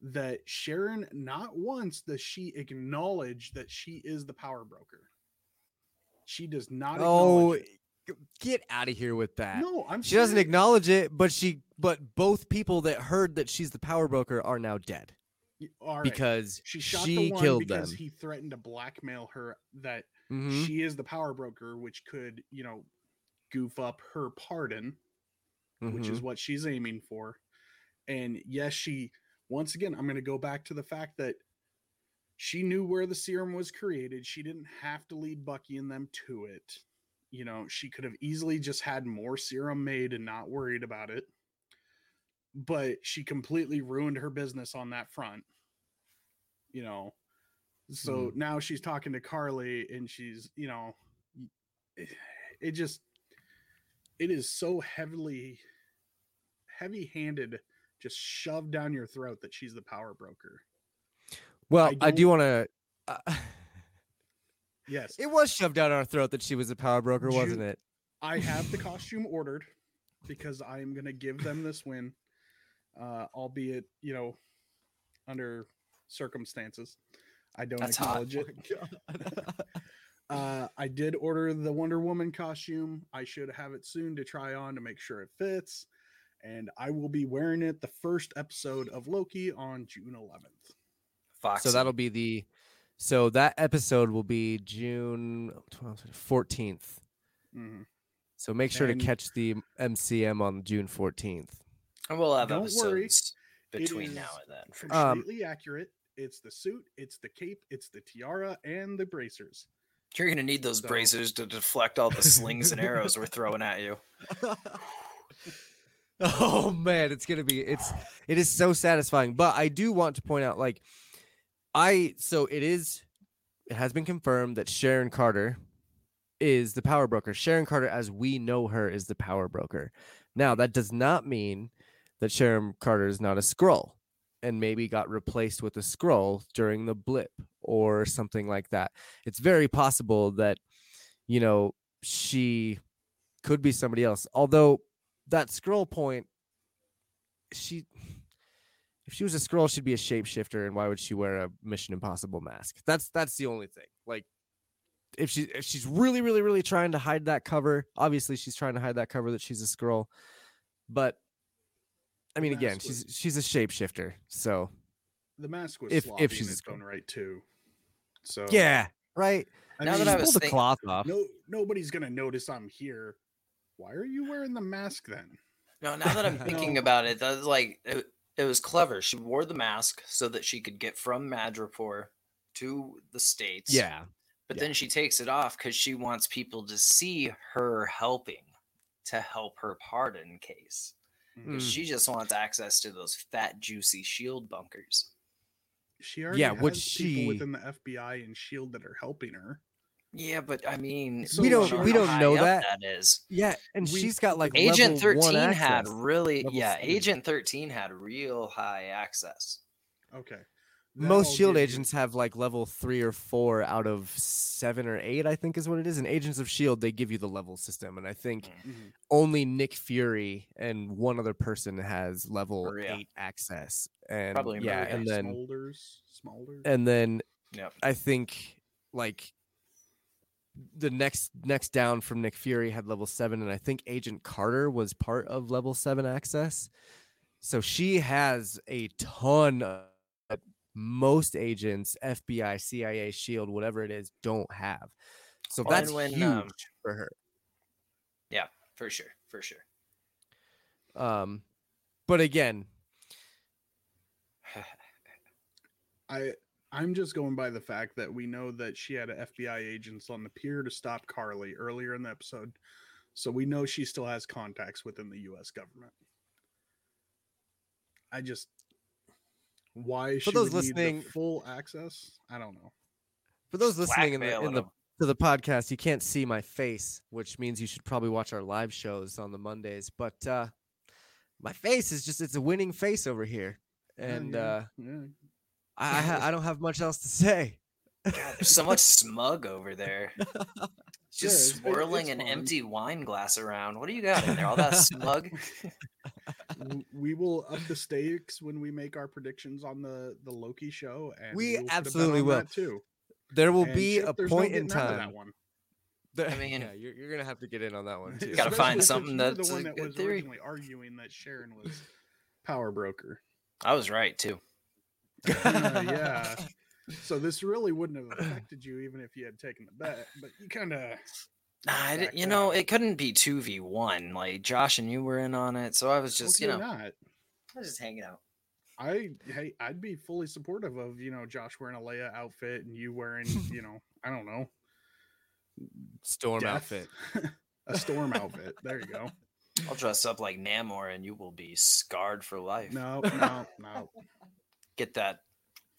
that Sharon not once does she acknowledge that she is the power broker. She does not. Oh, it. Get out of here with that. no, I'm. She doesn't acknowledge it, but she but both people that heard that she's the power broker are now dead Y- all right, because she shot she the one killed because them. he threatened to blackmail her that Mhm. she is the power broker, which could you know goof up her pardon. which is Mhm. what she's aiming for. And yes, she once again, I'm going to go back to the fact that she knew where the serum was created. She didn't have to lead Bucky and them to it. You know, she could have easily just had more serum made and not worried about it. But she completely ruined her business on that front. You know, so now she's talking to Karli and she's, you know, it, it just it is so heavily heavy handed just shoved down your throat that she's the power broker well, I I, do want to. Uh, yes it was shoved down our throat that she was a power broker, Ju- wasn't it? i have the costume ordered because i am going to give them this win uh albeit you know under circumstances i don't That's hot. acknowledge it uh i did order the wonder woman costume i should have it soon to try on to make sure it fits and i will be wearing it the first episode of loki on june 11th Fox. so that'll be the. So that episode will be June 14th. Mhm. So make sure And- to catch the MCM on June 14th. And we'll have Don't episodes it between now and then. For Um, completely accurate. It's the suit, it's the cape, it's the tiara, and the bracers. You're gonna need those So- bracers to deflect all the slings and arrows we're throwing at you. oh man, it's gonna be it's it is so satisfying. But I do want to point out, like, I so it is it has been confirmed that Sharon Carter is the power broker. Sharon Carter, as we know her, is the power broker. Now that does not mean that Sharon Carter is not a Skrull and maybe got replaced with a Skrull during the blip or something like that. It's very possible that you know she could be somebody else. Although that scroll point, she if she was a Skrull, she'd be a shapeshifter, and why would she wear a Mission Impossible mask? That's that's the only thing. Like if she if she's really, really, really trying to hide that cover, obviously she's trying to hide that cover that she's a Skrull. But I mean, again, was- she's she's a shapeshifter. So The mask was If- if she's in a its Skrull. own right too. So yeah, right. I Now mean, that I was pull the think- cloth off. no nobody's gonna notice I'm here. Why are you wearing the mask then? No, now that I'm thinking No. about it, that's like uh, it, it was clever. She wore the mask so that she could get from Madripoor to the states. Yeah, But yeah. then she takes it off because she wants people to see her helping to help her pardon case. Mm. She just wants access to those fat, juicy shield bunkers. She already Yeah, has would people she- within the FBI and Shield that are helping her. Yeah, but I mean, So We don't- you we don't know that. That is. yeah, and We- she's got like Agent level one 13 had access. really, yeah, seven. Agent 13 had real high access. Okay. most That'll shield give you- agents have like level three or four out of seven or eight, I think is what it is. And Agents of Shield, they give you the level system, and I think Mhm. only Nick Fury and one other person has level Maria. eight access. And Probably yeah, and then Smolders, Smolders. and then Yep. I think like the next next down from Nick Fury had level seven, and I think Agent Carter was part of level seven access. So she has a ton of most agents, FBI, CIA, Shield, whatever it is, don't have. So Well, that's when, huge um, for her. Yeah, for sure, for sure. Um, but again, I I'm just going by the fact that we know that she had FBI agents on the pier to stop Karli earlier in the episode, so we know she still has contacts within the U.S. government. I just why For she those would need the listening- full access. I don't know. for those listening in the, in the to the podcast, you can't see my face, which means you should probably watch our live shows on the Mondays. But uh my face is just it's a winning face over here. Yeah, And yeah, uh yeah. I I, ha- I don't have much else to say. God, there's so much smug over there. Just it's- swirling an fun. empty wine glass around. What do you got in there? All that smug? We will up the stakes when we make our predictions on the the Loki show, and We will put a bet absolutely will. too. There will And be Chip, a there's no point in getting out of time. that one. that- I mean- yeah, you're, you're gonna have to get in on that one too. Gotta find something that's the a one that good was theory. originally arguing that Sharon was power broker. I was right too. Uh, yeah. So this really wouldn't have affected you even if you had taken the bet, but you kind of Nah, I didn't, you know, it couldn't be two v one. Like Josh and you were in on it, so I was just, you know, not. I was just hanging out. I hey, I'd be fully supportive of you know Josh wearing a Leia outfit and you wearing you know I don't know Storm death- outfit. a storm outfit. There you go. I'll dress up like Namor, and you will be scarred for life. No, no, no. Get that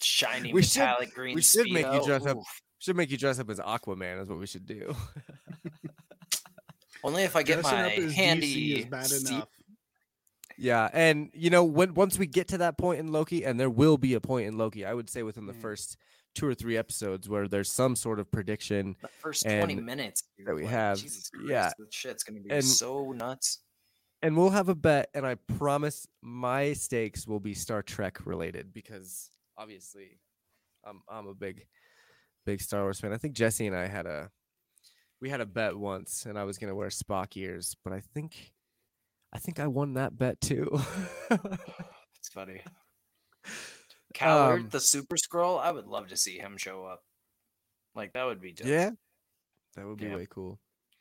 shiny We should- metallic green. we should make you Speedo. dress up- Should make you dress up as Aquaman is what we should do. Only if I get Dressing my up as DC is bad steep- enough. Yeah, and you know when once we get to that point in Loki, and there will be a point in Loki, I would say within the Mm. first two or three episodes where there's some sort of prediction, The first twenty and- minutes that we like, have, Jesus yeah, Christ, that shit's gonna be and- so nuts. And we'll have a bet, and I promise my stakes will be Star Trek related because obviously, I'm I'm a big, big Star Wars fan. I think Jesse and I had a, we had a bet once, and I was gonna wear Spock ears, but I think, I think I won that bet too. It's funny. Coward, Um, the Super Skrull. I would love to see him show up. Like that would be dope. yeah, that would be Yeah. way cool.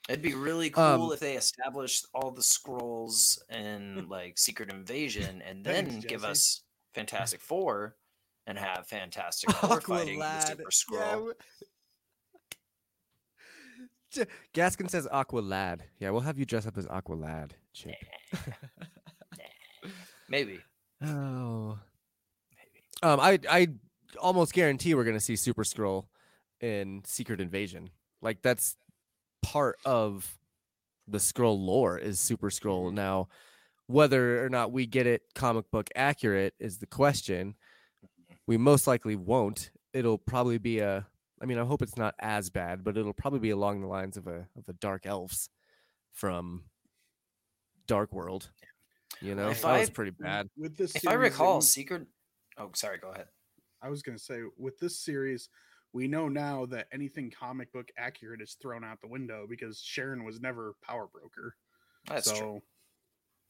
It'd be really cool Um, if they established all the Skrulls in like Secret Invasion and then Thanks, give us Fantastic Four and have Fantastic Four fighting the Super Skrull. J- Gaskin says Aqua Lad. Yeah, we'll have you dress up as Aqua Lad. Chip. Maybe. Oh. Maybe. Um, I I almost guarantee we're gonna see Super Skrull in Secret Invasion. Like that's part of the Skrull lore is Super Skrull. Mm-hmm. Now, whether or not we get it comic book accurate is the question. Mm-hmm. We most likely won't. It'll probably be a I mean, I hope it's not as bad, but it'll probably be along the lines of a of a dark elves from Dark World. You know, If that was I- pretty bad. With this, If I recall, and- Secret. Oh, sorry. Go ahead. I was going to say with this series, we know now that anything comic book accurate is thrown out the window because Sharon was never power broker. That's so true.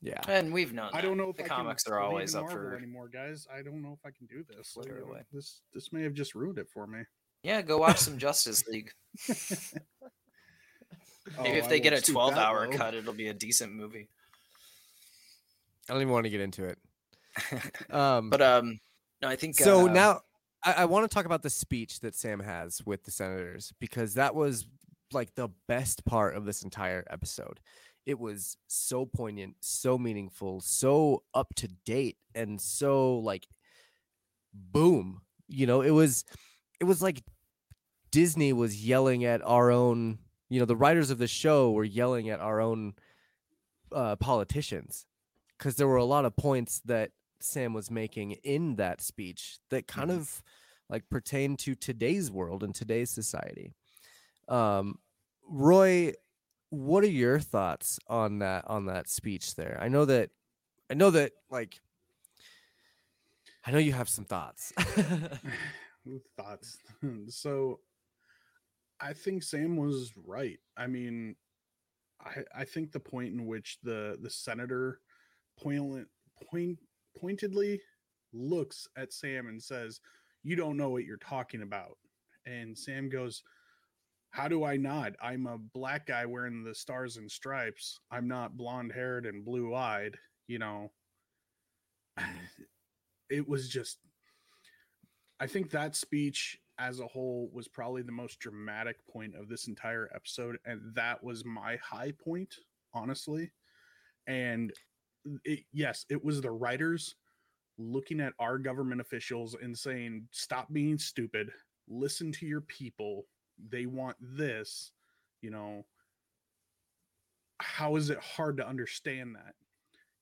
Yeah. And we've known. I that. don't know if the I comics are always up Marvel for. anymore, guys. I don't know if I can do this. So, Flitter you know, away. this this may have just ruined it for me. Yeah, go watch some Justice League. Maybe Oh, if I they get a won't stoop that 12 hour low. cut, it'll be a decent movie. I don't even want to get into it. Um, but um, no, I think so uh, now I, I want to talk about the speech that Sam has with the senators because that was like the best part of this entire episode. It was so poignant, so meaningful, so up to date, and so like boom. You know, it was it was like Disney was yelling at our own, you know, the writers of the show were yelling at our own uh, politicians because there were a lot of points that Sam was making in that speech that kind Mhm. of like pertain to today's world and today's society. Um, Roy, what are your thoughts on that on that speech there? I know that I know that like I know you have some thoughts. thoughts. so I think Sam was right. I mean, I I think the point in which the the senator point point pointedly looks at Sam and says, "You don't know what you're talking about." And Sam goes, "How do I not? I'm a black guy wearing the stars and stripes. I'm not blonde-haired and blue-eyed, you know." It was just I think that speech as a whole was probably the most dramatic point of this entire episode and that was my high point honestly and it, yes it was the writers looking at our government officials and saying stop being stupid listen to your people they want this you know how is it hard to understand that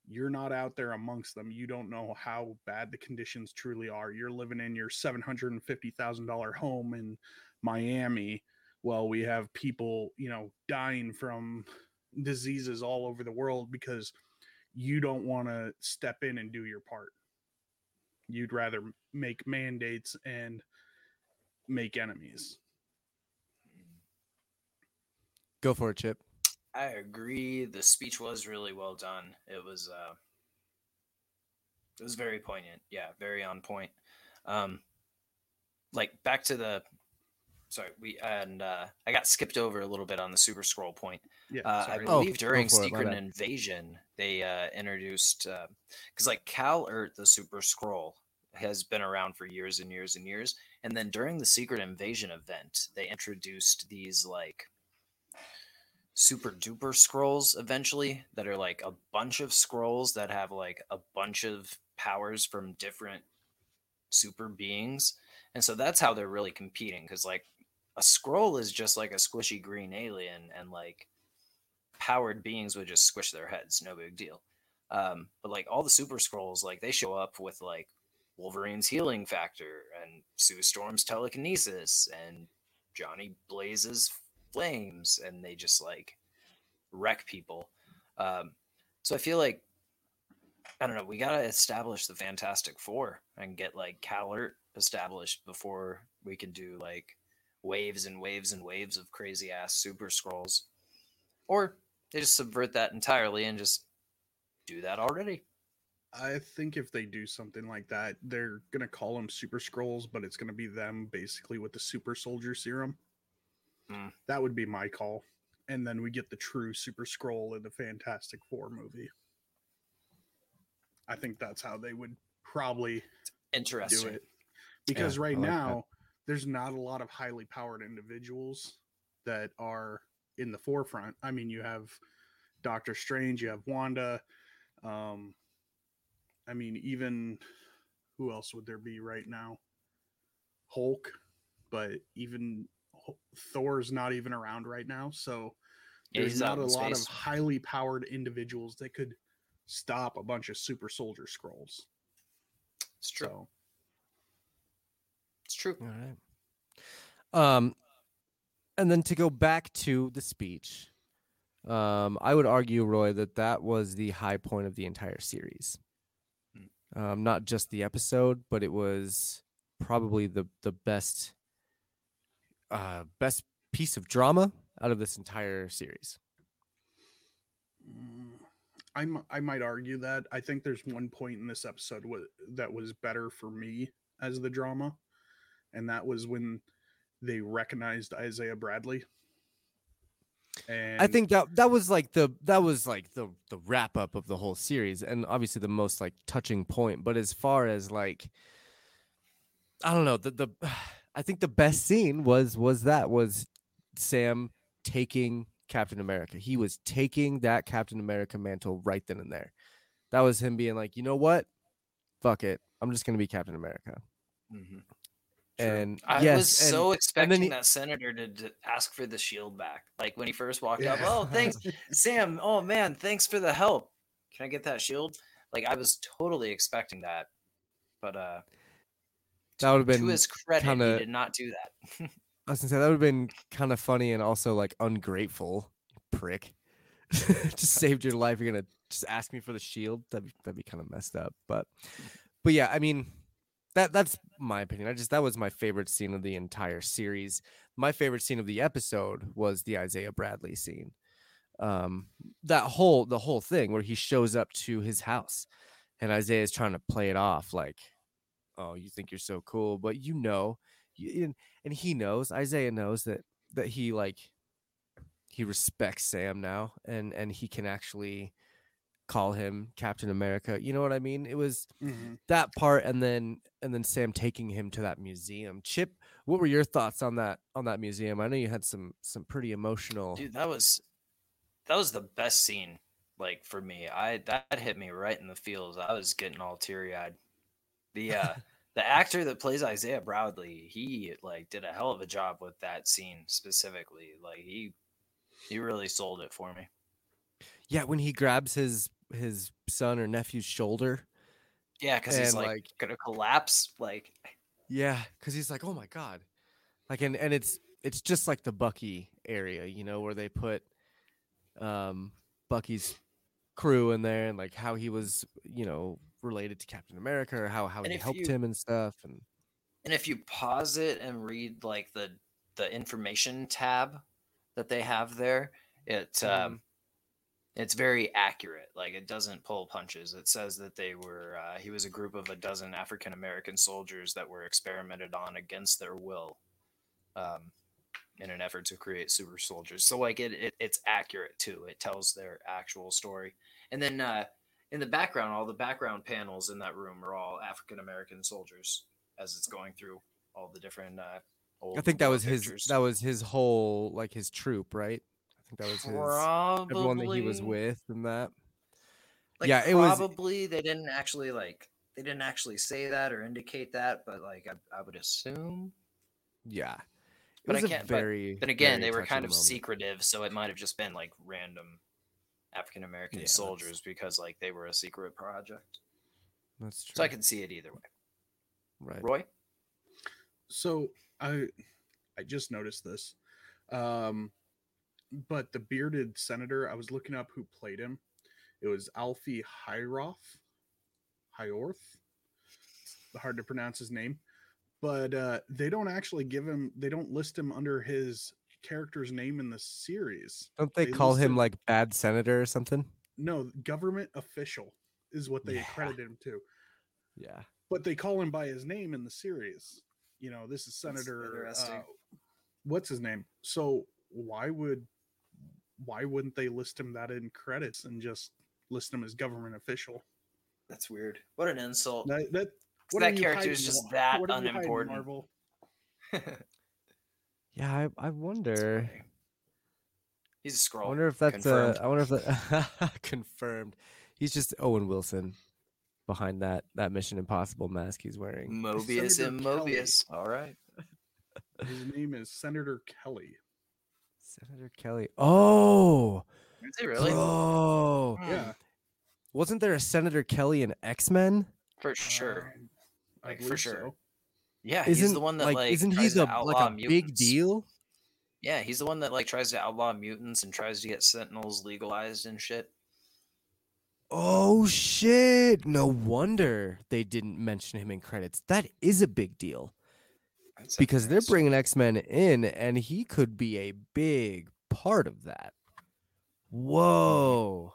you're not out there amongst them. You don't know how bad the conditions truly are. You're living in your $750,000 home in Miami while we have people, you know, dying from diseases all over the world because you don't want to step in and do your part. You'd rather make mandates and make enemies. Go for it, Chip. I agree. The speech was really well done. It was uh it was very poignant. Yeah, very on point. Um like back to the sorry, we and uh I got skipped over a little bit on the Super Skrull point. Yeah. Uh, I. Oh, believe during for it, Secret. Invasion, they uh, introduced because like Kl'rt, the Super Skrull, has been around for years and years and years. And then during the Secret Invasion event, they introduced these like super duper Skrulls eventually that are like a bunch of Skrulls that have like a bunch of powers from different super beings. And so that's how they're really competing because like a Skrull is just like a squishy green alien and like powered beings would just squish their heads, no big deal. Um, but like all the Super Skrulls, like they show up with like Wolverine's healing factor and Sue Storm's telekinesis and Johnny Blaze's flames, and they just like wreck people. Um, so I feel like I don't know. We gotta establish the Fantastic Four and get like Kl'rt established before we can do like waves and waves and waves of crazy ass Super Skrulls. Or they just subvert that entirely and just do that already. I think if they do something like that, they're gonna call them Super Skrulls, but it's gonna be them basically with the super soldier serum. Hmm. That would be my call. And then we get the true Super Skrull in the Fantastic Four movie. I think that's how they would probably do it. Because Yeah, right I like that. now, there's not a lot of highly powered individuals that are in the forefront. I mean, you have Doctor Strange, you have Wanda. Um, I mean, even who else would there be right now? Hulk, but even Thor's not even around right now. So Yeah, there's not a lot of highly powered individuals that could stop a bunch of super soldier Skrulls. It's true. So It's true. All right. Um, and then to go back to the speech, um, I would argue, Roy, that that was the high point of the entire series. Um, not just the episode, but it was probably the the best, uh, best piece of drama out of this entire series. Mm, I m- I might argue that. I think there's one point in this episode wa- that was better for me as the drama, and that was when they recognized Isaiah Bradley. And I think that that was like the that was like the the wrap up of the whole series, and obviously the most like touching point. But as far as like, I don't know the the, I think the best scene was was that was Sam taking Captain America. He was taking that Captain America mantle right then and there. That was him being like, you know what, fuck it, I'm just gonna be Captain America. Mhm. And I yes, was and- so expecting he- that senator to, to ask for the shield back. Like when he first walked up, oh, thanks, Sam. Oh man, thanks for the help. Can I get that shield? Like I was totally expecting that, but uh, That would have been to his credit, kinda- he did not do that. I was gonna say that would have been kind of funny and also like ungrateful, prick. just saved your life. You're gonna just ask me for the shield. That'd be, that'd be kind of messed up. But, but yeah, I mean, that that's my opinion. I just that was my favorite scene of the entire series. My favorite scene of the episode was the Isaiah Bradley scene. Um, that whole the whole thing where he shows up to his house, and Isaiah is trying to play it off like, "Oh, you think you're so cool, but you know." You, and, and he knows Isaiah knows that that he like he respects Sam now and and he can actually call him Captain America. You know what I mean? It was Mhm. that part and then and then Sam taking him to that museum. Chip, what were your thoughts on that on that museum? I know you had some some pretty emotional Dude, that was that was the best scene. Like for me, I that hit me right in the feels. I was getting all teary eyed. The uh, the actor that plays Isaiah Bradley, he like did a hell of a job with that scene specifically. Like he he really sold it for me. Yeah, when he grabs his his son or nephew's shoulder. Yeah, because he's like, like- gonna collapse. Like Yeah, cuz he's like, "Oh my god." Like and and it's it's just like the Bucky area, you know, where they put um Bucky's crew in there and like how he was, you know, related to Captain America or how how And he helped you- him and stuff and And if you pause it and read like the the information tab that they have there, it um it's very accurate. Like it doesn't pull punches. It says that they were uh, he was a group of a dozen African American soldiers that were experimented on against their will, um, in an effort to create super soldiers. So like it, it it's accurate too. It tells their actual story. And then uh, in the background, all the background panels in that room are all African American soldiers as it's going through all the different. Uh, old I think that was his that was his whole like his troop, right? I think that was his everyone that he was with and that. Like, Yeah, it was- probably they didn't actually like they didn't actually say that or indicate that, but like I, I would assume. Yeah. It But I was a can't- but very Then again, they were kind of moment. secretive, so it might have just been like random African American Yeah, that's- soldiers because like they were a secret project. That's true. So I can see it either way. right. Roy, So I I just noticed this. Um but the bearded senator, I was looking up who played him. It was Alfie Hyroth. Hyorth. Hard to pronounce his name. But uh they don't actually give him they don't list him under his character's name in the series. Don't they They call him listed- like bad senator or something? No, government official is what they Yeah. accredited him to. Yeah. but they call him by his name in the series. You know, this is Senator. Uh, what's his name? So why would why wouldn't they list him that in credits and just list him as government official? that's weird. What an insult. That that, 'Cause what that are you character is just Wa- that what are you hiding, unimportant. Marvel? Yeah, I, I wonder. He's a I Skrull. I wonder if that's Confirmed. uh I wonder if that confirmed. He's just Owen Wilson behind that that Mission Impossible mask he's wearing. Mobius Senator and Kelly. Mobius. All right. His name is Senator Kelly. Senator Kelly. Oh, Is he really? bro. Hmm, Yeah, Wasn't there a Senator Kelly in X Men? For sure. um, Like, for sure. so. Yeah, Isn't he's the one that like, like, isn't he tries the to like outlaw a big deal? Yeah, he's the one that like tries to outlaw mutants and tries to get Sentinels legalized and shit. Oh shit! No wonder they didn't mention him in credits. That is a big deal That's because they're bringing X Men in, and he could be a big part of that. Whoa,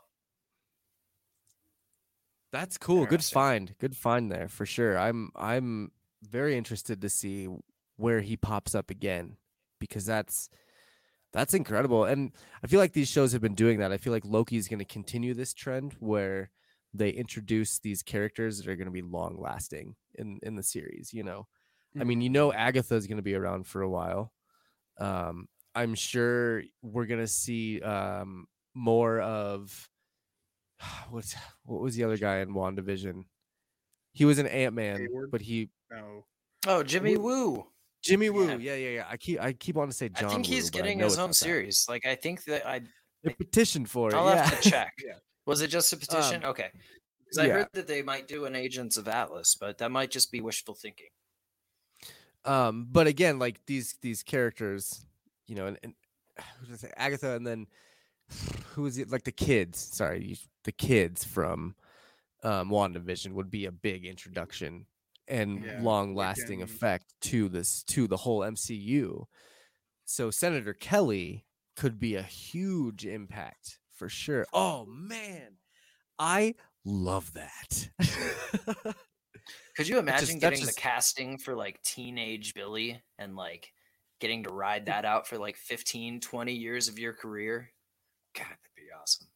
that's cool. Good find. Good find there for sure. I'm I'm very interested to see where he pops up again because that's that's incredible. And I feel like these shows have been doing that. I feel like Loki is going to continue this trend where they introduce these characters that are going to be long lasting in in the series, you know. I mean, you know Agatha is going to be around for a while. Um I'm sure we're going to see um more of what's what was the other guy in WandaVision? He was an Ant-Man, but he No, Oh, Jimmy Woo. Woo. Jimmy Woo. Yeah. Yeah, yeah, yeah. I keep I keep on to say John I think he's Woo, getting his own not that. series. Like I think that I They petitioned for it. I'll yeah. have to check. Yeah. Was it just a petition? Um, okay. 'Cause I yeah. heard that they might do an Agents of Atlas, but that might just be wishful thinking. Um, but again, like these these characters, you know, and, and who did I say? Agatha, and then who is it? Like the kids. Sorry, you, the kids from um, WandaVision would be a big introduction and Yeah, long lasting effect to this to the whole MCU. So Senator Kelly could be a huge impact for sure. Oh man, I love that. Could you imagine that getting just- the casting for like teenage Billy and like getting to ride mm. that out for like 15, 20 years of your career? God, that'd be awesome.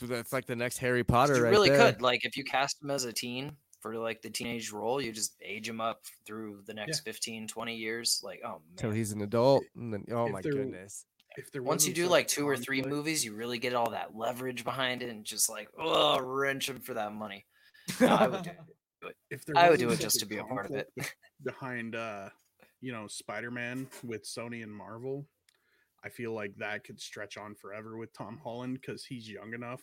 That's like the next Harry Potter. You right really there. could. Like if you cast him as a teen for like the teenage role, you just age him up through the next 15, 20 years. Like, oh till man. he's an adult and then oh if my there- goodness If there Once you do like two or three conflict- movies, you really get all that leverage behind it and just like, oh, wrench him for that money. No, I would do it. if there I would do it just to be a part of it. behind uh you know spider-man with sony and marvel i feel like that could stretch on forever with tom holland because he's young enough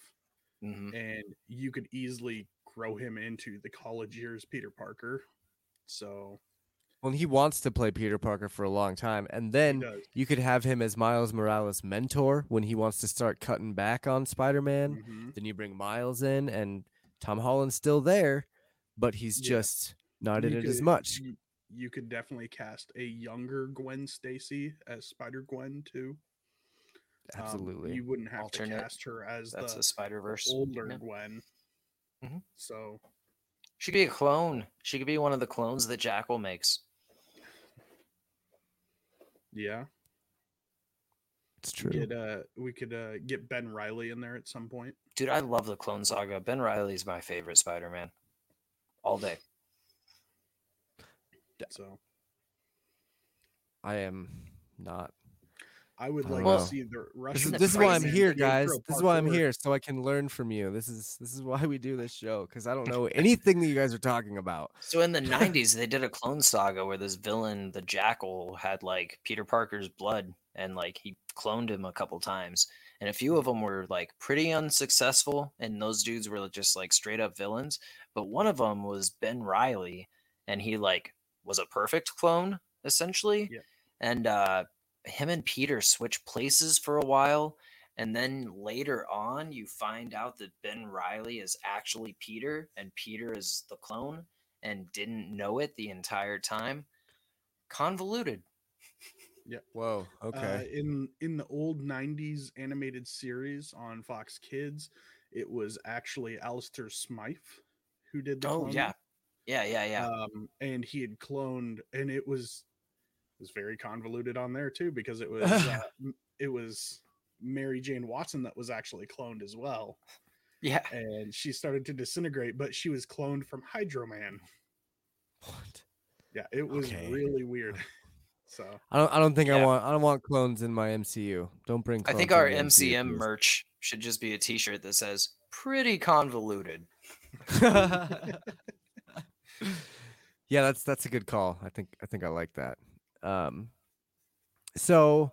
hmm and you could easily grow him into the college years peter parker so well he wants to play peter parker for a long time and then you could have him as miles morales mentor when he wants to start cutting back on spider-man Mhm. then you bring miles in and tom holland's still there but he's Yeah. just not in You it as much you, you could definitely cast a younger gwen stacy as spider gwen too Um, absolutely you wouldn't have Alternate. to cast her as That's the a Spider Verse. older gwen Mhm. so She could be a clone. She could be one of the clones that Jackal makes. yeah it's true get uh we could uh get ben riley in there at some point Dude, I love the Clone Saga. Ben Riley's my favorite Spider-Man. All day. so. I am not i would I like don't to see the this russian is, this is why i'm here guys. This is why i'm here so i can learn from you. This is this is why we do this show because i don't know anything that you guys are talking about. So in the 90s, they did a Clone Saga where this villain, the Jackal, had like Peter Parker's blood and like he cloned him a couple times. And a few of them were like pretty unsuccessful. And those dudes were just like straight up villains. But one of them was Ben Riley. And he like was a perfect clone essentially. Yeah. And uh, him and Peter switch places for a while. And then later on, you find out that Ben Riley is actually Peter and Peter is the clone and didn't know it the entire time. Convoluted. Whoa Uh, okay in in the old 90s animated series on fox kids it was actually Alistair Smythe who did the Oh, cloning. yeah. Yeah, yeah, yeah. um and he had cloned and it was it was very convoluted on there too because it was uh, it was mary jane watson that was actually cloned as well yeah. and she started to disintegrate but she was cloned from hydro-man what yeah it was Okay. really weird so I don't. I don't think I want. I don't want clones in my MCU. Don't bring. I think our the MCU, MCM merch should just be a t shirt that says pretty convoluted. yeah, that's that's a good call. I think I think I like that. Um, so,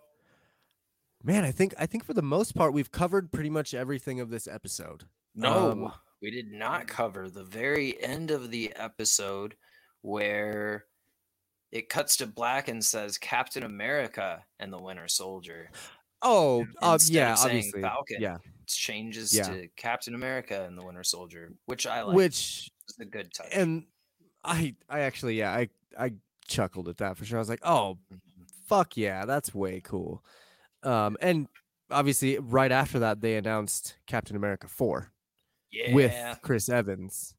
man, I think I think for the most part we've covered pretty much everything of this episode. No, Um, we did not cover the very end of the episode where it cuts to black and says Captain America and the Winter Soldier. Oh, uh, yeah, obviously, Falcon. yeah. It changes Yeah. to Captain America and the Winter Soldier, which I like. Which is a good touch. and I I actually yeah I I chuckled at that for sure. I was like, oh Mhm. fuck yeah, that's way cool. Um, and obviously right after that they announced Captain America four. yeah. with Chris Evans.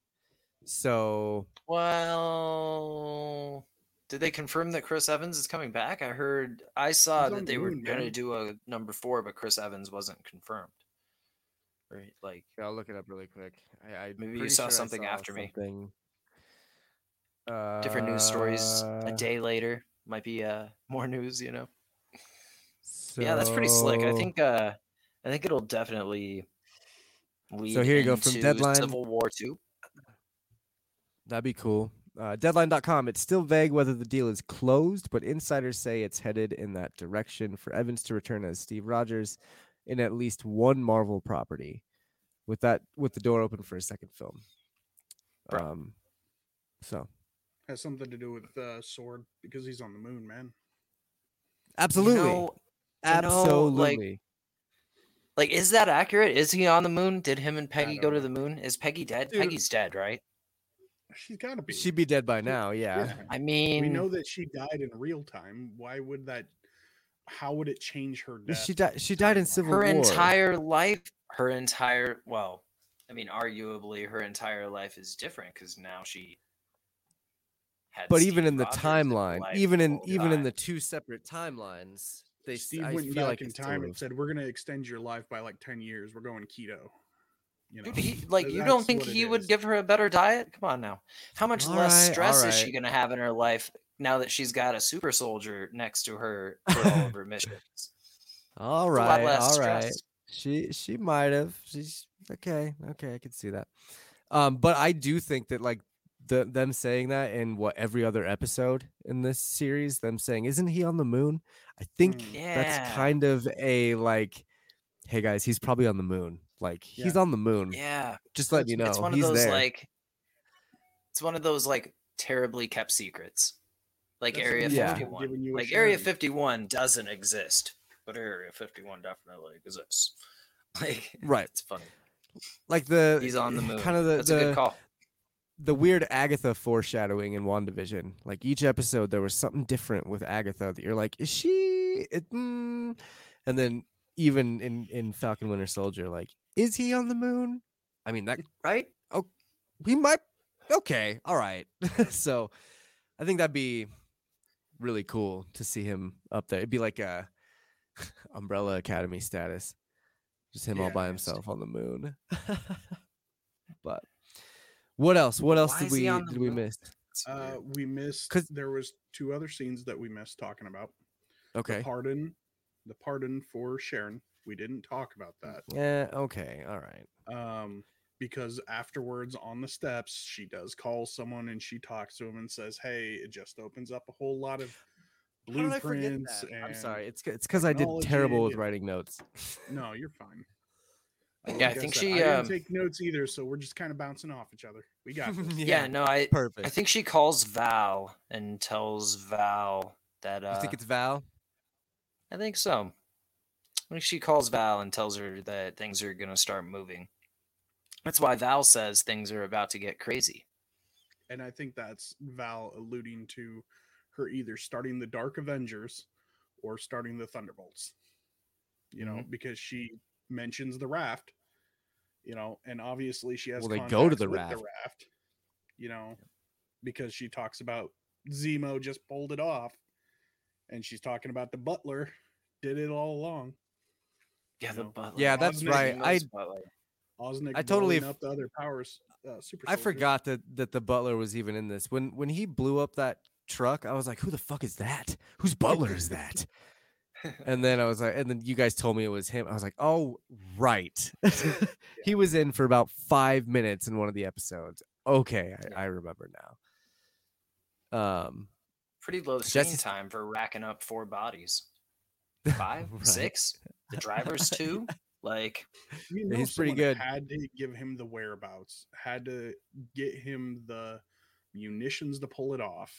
So Well, did they confirm that Chris Evans is coming back? I heard I saw that they were going to do a number four, but Chris Evans wasn't confirmed. Right? Like, I'll look it up really quick. I, I Maybe you saw something after me. something. different news stories Uh, a day later might be uh more news, you know. yeah, that's pretty slick. I think uh I think it'll definitely lead So here you go, from Deadline- Civil War 2. That'd be cool. Uh, deadline.com. It's still vague whether the deal is closed, but insiders say it's headed in that direction for Evans to return as Steve Rogers in at least one Marvel property. with that with the door open for a second film. Bro. Um, so Has something to do with uh, sword because he's on the moon, man. absolutely, You know, you know, like- absolutely. like, is that accurate? Is he on the moon? Did him and Peggy go don't to the moon? Is Peggy dead? Dude. Peggy's dead, right? She's got to be. She'd be dead by now. Yeah. Yeah. I mean, we know that she died in real time. Why would that? How would it change her death? She died. She died in timeline? Civil her War. entire life, her entire well, I mean, arguably, her entire life is different because now she. Had but even Steve in the Rogers timeline, even in whole even in the two separate timelines, they s- Steve I went feel back like in time and said, "We're going to extend your life by like ten years. We're going keto." You know, Dude, he, like you don't think he would is. give her a better diet? Come on now. How much All less right, stress all is she going to have in her life now that she's got a super soldier next to her for all of her missions? all It's a lot right, all right. She she might have. She's okay. Okay, I can see that. Um, but I do think that like the them saying that in what every other episode in this series, them saying, "Isn't he on the moon?" I think Mm. that's kind of a like, "Hey guys, he's probably on the moon." Like he's on the moon. Yeah. Just let you know It's one of he's those there. like it's one of those like terribly kept secrets. Like That's Area what Yeah. 51. giving you a Like Area 51 doesn't exist, but Area 51 definitely exists. Like right. it's funny. Like the He's on the moon. kind of the That's the, a good call. the weird Agatha foreshadowing in WandaVision. Like each episode, there was something different with Agatha that you're like, is she? It, mm. And then even in in Falcon Winter Soldier, like, is he on the moon? I mean, that Right? Oh, he might. Okay, all right. so, I think that'd be really cool to see him up there. It'd be like a Umbrella Academy status, just him all by himself on the moon. but what else? What else Why did we did we miss? It's Uh, weird. we missed 'Cause- there was two other scenes that we missed talking about. Okay. The pardon, the pardon for Sharon. We didn't talk about that. Yeah. Okay. All right. Um, because afterwards on the steps, she does call someone and she talks to him and says, "Hey, it just opens up a whole lot of How did I blueprints." that? And I'm sorry. It's it's because I did terrible with writing notes. No, you're fine. Yeah, I Like think said, she, I didn't um, take notes either, so we're just kind of bouncing off each other. We got this. yeah, no, I Perfect. I think she calls Val and tells Val that uh you think it's Val? I think so. I think she calls Val and tells her that things are going to start moving. That's why Val says things are about to get crazy. and I think that's Val alluding to her either starting the Dark Avengers or starting the Thunderbolts. You know, Mhm. because she mentions the raft. You know, and obviously she has. Well, they go to the raft. the raft. You know, because she talks about Zemo just pulled it off, and she's talking about the Butler did it all along. Yeah, You the know, butler. Yeah, that's Oeznik right. I butler. Oeznik I totally f- up the other powers. Uh, super. I soldiers. forgot that that the butler was even in this. When when he blew up that truck, I was like, "Who the fuck is that? Whose butler is that?" And then I was like, and then you guys told me it was him. I was like, "Oh, right." he was in for about five minutes in one of the episodes. Okay, I, I remember now. Um, Pretty low screen Jesse's- time for racking up four bodies. Five, Right. six. The driver's two. Like, You know he's pretty good. Had to give him the whereabouts. Had to get him the munitions to pull it off.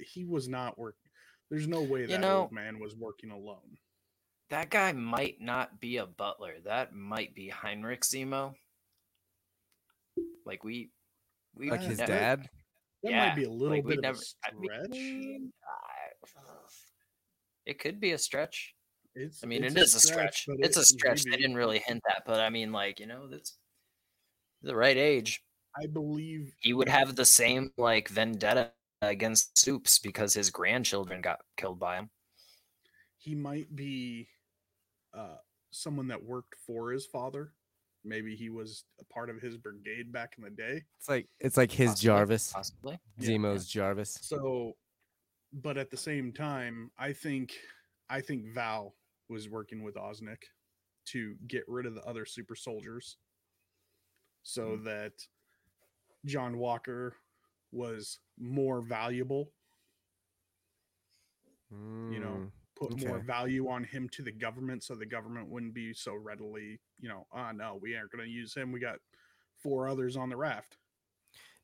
He was not working. There's no way that know- old man was working alone. that guy might not be a butler. That might be Heinrich Zemo. Like we, we like his never- dad. That Yeah, might be a little like, bit of never- a I stretch. mean, I- it could be a stretch. it's, I mean, it's it is a stretch. but It's a it- stretch. They didn't really hint that, but I mean, like you know, that's the right age. I believe He would have the same like vendetta against Soups because his grandchildren got killed by him. he might be uh, someone that worked for his father. Maybe he was a part of his brigade back in the day. It's like it's like his Possibly, Jarvis, possibly. Yeah. Zemo's Jarvis. So, but at the same time, I think I think Val was working with Oeznik to get rid of the other super soldiers, so Hmm. that John Walker was more valuable. You know, Put more value on him to the government so the government wouldn't be so readily, you know, oh no, we aren't going to use him. We got four others on the raft.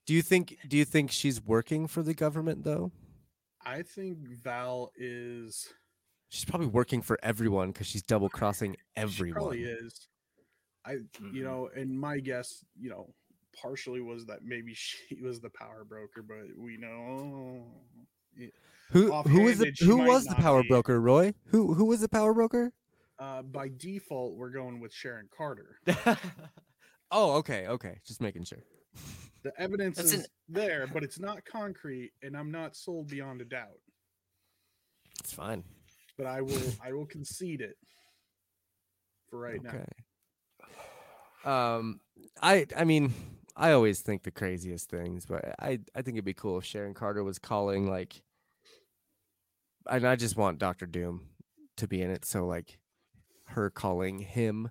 Do you think do you think she's working for the government though? I think Val is She's probably working for everyone because she's double crossing She everyone. probably is. I, you Mhm. know, and my guess, you know, partially was that maybe she was the power broker, but we know it- Who who was the who was the power be. broker, Roy? Who who was the power broker? uh, by default we're going with Sharon Carter. oh, okay, okay. Just making sure. The evidence That's is an- there, but it's not concrete, and I'm not sold beyond a doubt. It's fine. But I will, I will concede it for right now. Um, I I mean, I always think the craziest things, but I I think it'd be cool if Sharon Carter was calling like, and I just want Doctor Doom to be in it. So like, her calling him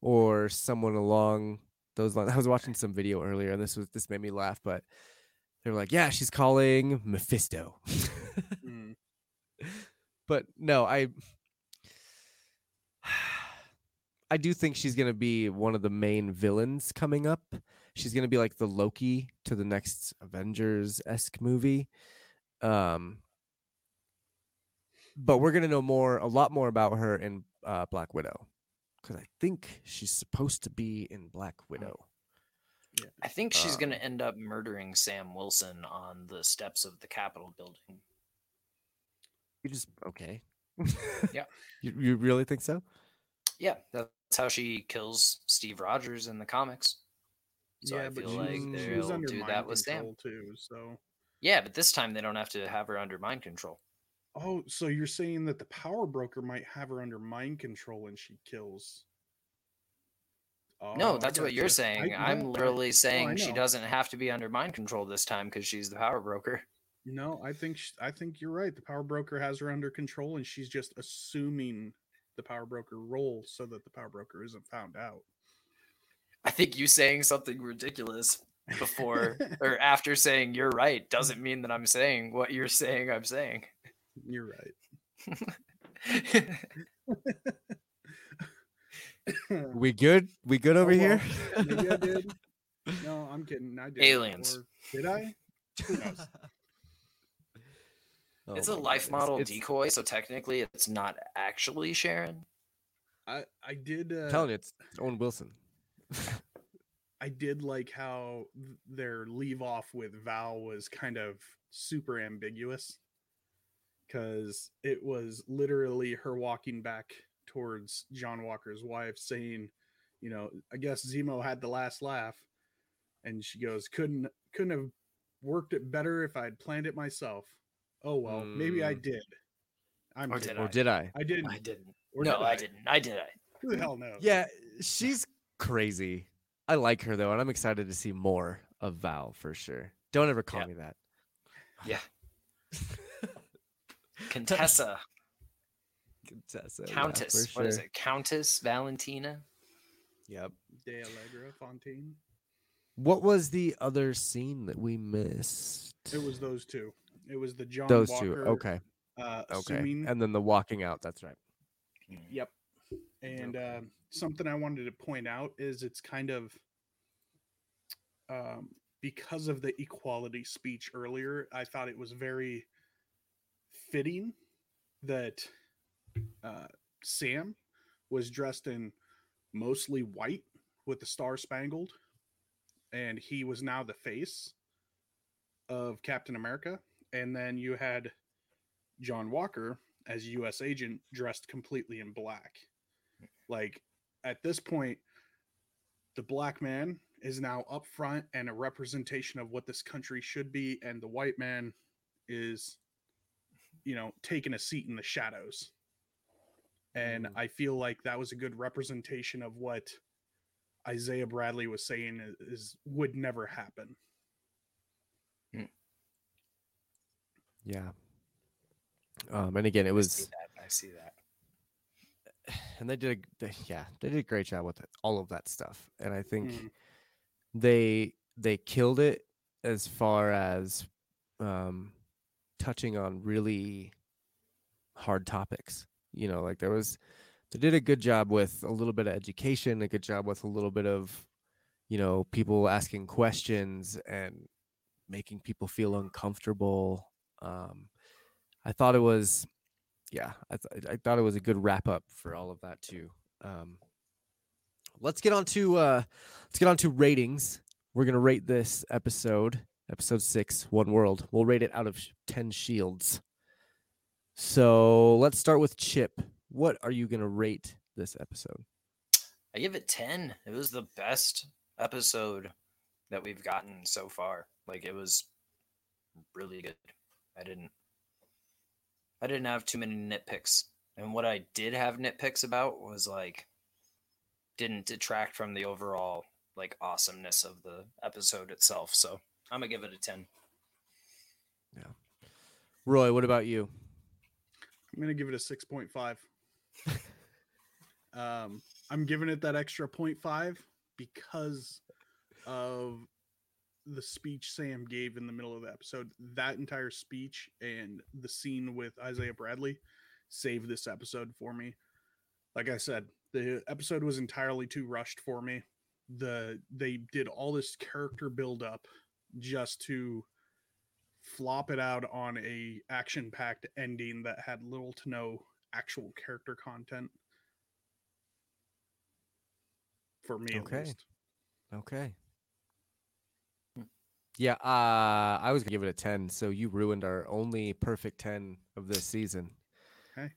or someone along those lines. I was watching some video earlier, and this was this made me laugh, but they were like, "Yeah, she's calling Mephisto." Mm. but no, I I do think she's gonna be one of the main villains coming up. She's gonna be like the Loki to the next Avengers esque movie. Um, but we're gonna know more, a lot more about her in uh, Black Widow, because I think she's supposed to be in Black Widow. I think she's going Um, to end up murdering Sam Wilson on the steps of the Capitol building. You just okay? Yeah. You, you really think so? Yeah, that's how she kills Steve Rogers in the comics. So I feel she like was- was they'll under do mind that with Sam. control too. So, Yeah, but this time they don't have to have her under mind control. Oh, so you're saying that the power broker might have her under mind control and she kills? Oh, no, that's what you're saying. I- I'm no, literally saying she doesn't have to be under mind control this time because she's the power broker. No, I think sh- I think you're right. The power broker has her under control, and she's just assuming the power broker role so that the power broker isn't found out. I think you saying something ridiculous before or after saying you're right doesn't mean that I'm saying what you're saying I'm saying. You're right. We good? We good over Oh, here? well, Maybe I did. No, I'm kidding. I did. Aliens. Or did I? Who knows? Oh it's a life goodness. model It's- decoy, so technically it's not actually Sharon. I I did. Uh, telling you, it's it's Owen Wilson. I did like how their leave off with Val was kind of super ambiguous because it was literally her walking back towards John Walker's wife saying, you know, I guess Zemo had the last laugh. And she goes, couldn't couldn't have worked it better if I'd planned it myself. Oh well, maybe I Mm. did. I'm Or kidding. did Or did I? I didn't. I didn't. Or no, did I didn't. I did. I. Who the hell knows? Yeah, she's crazy. I like her though, and I'm excited to see more of Val for sure. Don't ever call Yeah. me that. Yeah. Contessa, Contessa, Countess. for What is sure. it? Countess Valentina. Yep. De Allegra Fontaine. What was the other scene that we missed? It was those two. It was the John those Walker, two. Okay. Uh, Okay. assuming And then the walking out. That's right. Yep. And Okay. um, something I wanted to point out is it's kind of um, because of the equality speech earlier, I thought it was very fitting that uh, Sam was dressed in mostly white with the star spangled, and he was now the face of Captain America. And then you had John Walker as U.S. agent dressed completely in black. Like at this point, the black man is now up front and a representation of what this country should be, and the white man is, you know, taking a seat in the shadows. And Mm. I feel like that was a good representation of what Isaiah Bradley was saying is, is would never happen. Yeah. Um, and again, it I see was, that. I see that. and they did, a, they, yeah, they did a great job with it, all of that stuff. And I think Mhm. they they killed it as far as um, touching on really hard topics. You know, like there was they did a good job with a little bit of education, a good job with a little bit of, you know, people asking questions and making people feel uncomfortable. Um, I thought it was, yeah, I, th- I thought it was a good wrap up for all of that too. Um, let's get on to uh, let's get on to ratings. We're gonna rate this episode, episode six, One World. We'll rate it out of ten shields. So let's start with Chip. What are you gonna rate this episode? I give it 10. It was the best episode that we've gotten so far. Like it was really good. I didn't I didn't have too many nitpicks. And what I did have nitpicks about was like didn't detract from the overall like awesomeness of the episode itself. So I'm gonna give it a 10. Yeah. Roy, what about you? I'm gonna give it a six point five. um, I'm giving it that extra 0.5 because of the speech Sam gave in the middle of the episode. That entire speech and the scene with Isaiah Bradley saved this episode for me. Like I said, the episode was entirely too rushed for me. The they did all this character build up just to flop it out on a action packed ending that had little to no actual character content for me Okay. at least Okay. Yeah, uh, I was gonna give it a ten. So you ruined our only perfect ten of this season. Okay.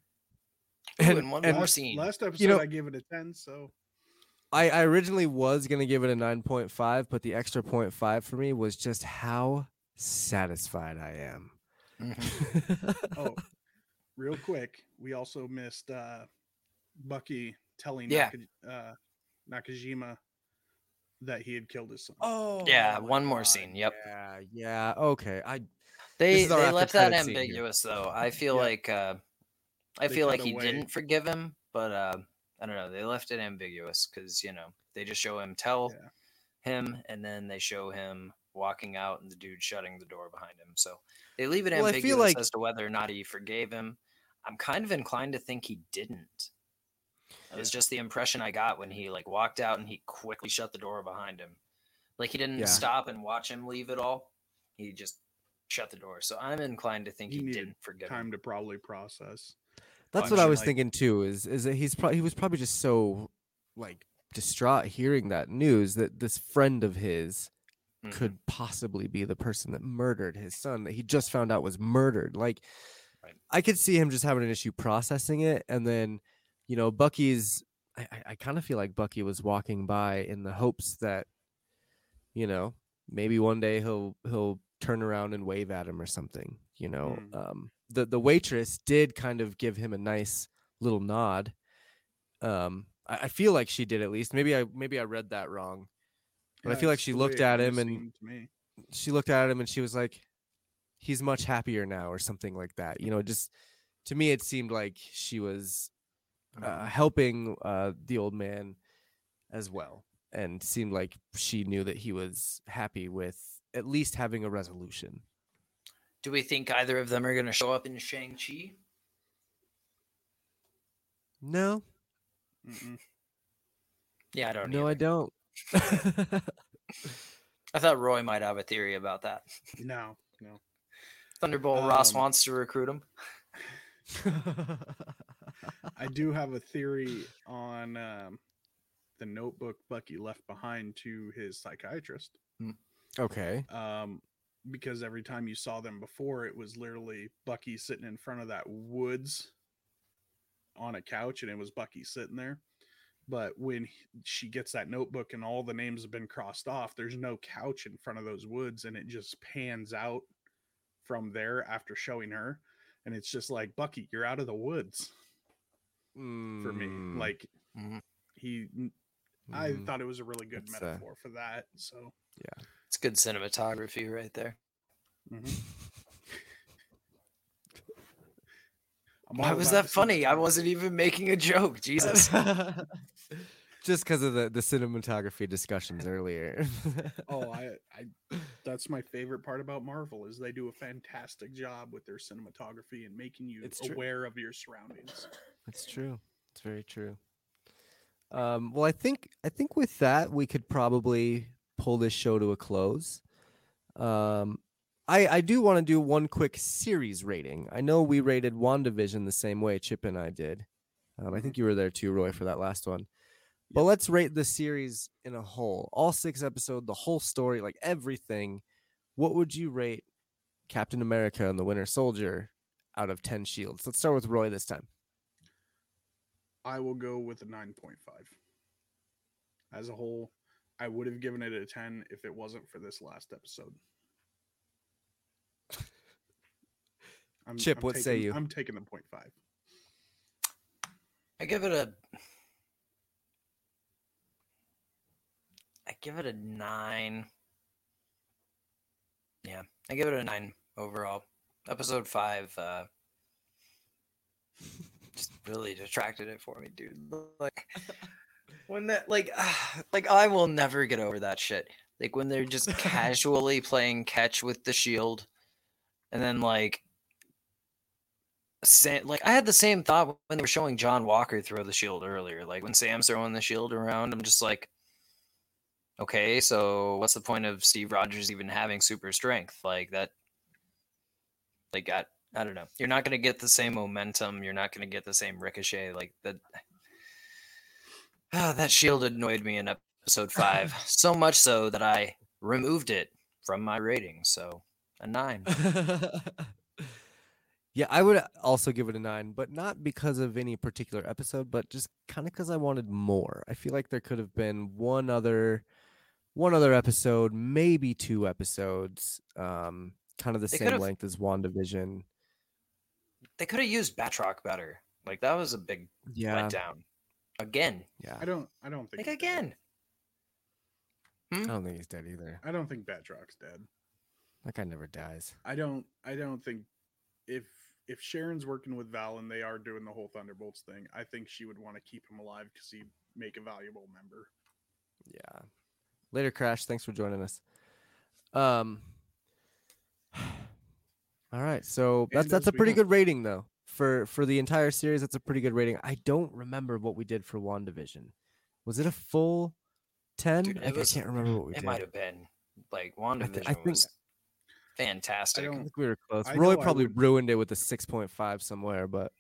Ooh, and one more last, scene. last episode know- i gave it a 10 so I, I originally was gonna give it a nine point five, but the extra point five for me was just how satisfied I am. Mhm. oh real quick we also missed uh bucky telling Yeah. Naka, uh, nakajima that he had killed his son oh Yeah, my one more scene, yep. Yeah, yeah. Okay. I They they left that credit scene here. ambiguous though. I feel Yeah. like uh I They feel like he away. didn't forgive him, but uh I don't know. They left it ambiguous because you know they just show him tell Yeah. him, and then they show him walking out and the dude shutting the door behind him. So they leave it Well, ambiguous like- as to whether or not he forgave him. I'm kind of inclined to think he didn't. It was just the impression I got when he like walked out and he quickly shut the door behind him. Like he didn't Yeah. stop and watch him leave it all. He just shut the door. So I'm inclined to think He he, didn't forgive time him. to probably process That's what I was like- thinking too. Is is that he's probably he was probably just so like distraught hearing that news that this friend of his Mhm. could possibly be the person that murdered his son that he just found out was murdered. Like Right. I could see him just having an issue processing it, and then you know Bucky's. I, I, I kind of feel like Bucky was walking by in the hopes that you know maybe one day he'll he'll turn around and wave at him or something. You know, Mm. um, the the waitress did kind of give him a nice little nod. Um, I, I feel like she did at least. Maybe I maybe I read that wrong. But I feel like she looked at him and me. she looked at him and she was like, "He's much happier now," or something like that. You know, just to me, it seemed like she was uh, helping uh, the old man as well, and seemed like she knew that he was happy with at least having a resolution. Do we think either of them are going to show up in Shang-Chi? No, Mm-mm. Yeah, I don't no, I don't. I thought Roy might have a theory about that. no no Thunderbolt Ross Um, wants to recruit him. I do have a theory on um, the notebook Bucky left behind to his psychiatrist. okay. Um, because every time you saw them before, it was literally Bucky sitting in front of that woods on a couch, and it was Bucky sitting there. But when he- she gets that notebook and all the names have been crossed off, there's no couch in front of those woods, and it just pans out from there after showing her. And it's just like, Bucky, you're out of the woods for me. Mm, Like Mhm. he, I mm. thought it was a really good That's, uh, metaphor for that. So It's good cinematography right there. mhm. Why was that the funny? I wasn't even making a joke. Jesus. just because of the the cinematography discussions earlier. Oh, I, I, that's my favorite part about Marvel is they do a fantastic job with their cinematography and making you It's true. aware of your surroundings. It's true. It's very true. Um, well, I think I think with that we could probably pull this show to a close. Um, I I do want to do one quick series rating. I know we rated WandaVision the same way Chip and I did. Um, I think you were there too, Roy, for that last one. But let's rate the series in a whole, all six episode, the whole story, like everything. What would you rate Captain America and the Winter Soldier out of ten shields? Let's start with Roy this time. I will go with a 9.5. As a whole, I would have given it a 10 if it wasn't for this last episode. I'm, Chip, what say you? I'm taking the 0.5. I give it a. I give it a nine. Yeah, I give it a nine overall. Episode five, uh, just really detracted it for me, dude. Like when that, like, like I will never get over that shit. Like when they're just casually playing catch with the shield, and then like Sam, like I had the same thought when they were showing John Walker throw the shield earlier. Like when Sam's throwing the shield around, I'm just like, okay, so what's the point of Steve Rogers even having super strength like that? Like I, I don't know. You're not gonna get the same momentum. You're not gonna get the same ricochet. Like that. Ah, that shield annoyed me in episode five so much so that I removed it from my rating. So a nine. yeah, I would also give it a nine, but not because of any particular episode, but just kind of because I wanted more. I feel like there could have been one other, one other episode, maybe two episodes, um, kind of the They same length as WandaVision. They could have used Batroc better. Like that was a big Yeah, letdown. Again. yeah. I don't I don't think Like he's dead. again. I don't think he's dead either. I don't think Batroc's dead. That guy never dies. I don't I don't think if if Sharon's working with Val and they are doing the whole Thunderbolts thing, I think she would want to keep him alive because he'd make a valuable member. Yeah. Later, Crash. Thanks for joining us. Um. All right, so that's And that's a pretty good rating though for for the entire series. That's a pretty good rating. I don't remember what we did for Wandavision. Was it a full ten? Dude, Like, was- I can't remember what we It did. It might have been like WandaVision I think- was fantastic. don't- I think we were close. I Roy know I probably ruined it with a six point five somewhere, but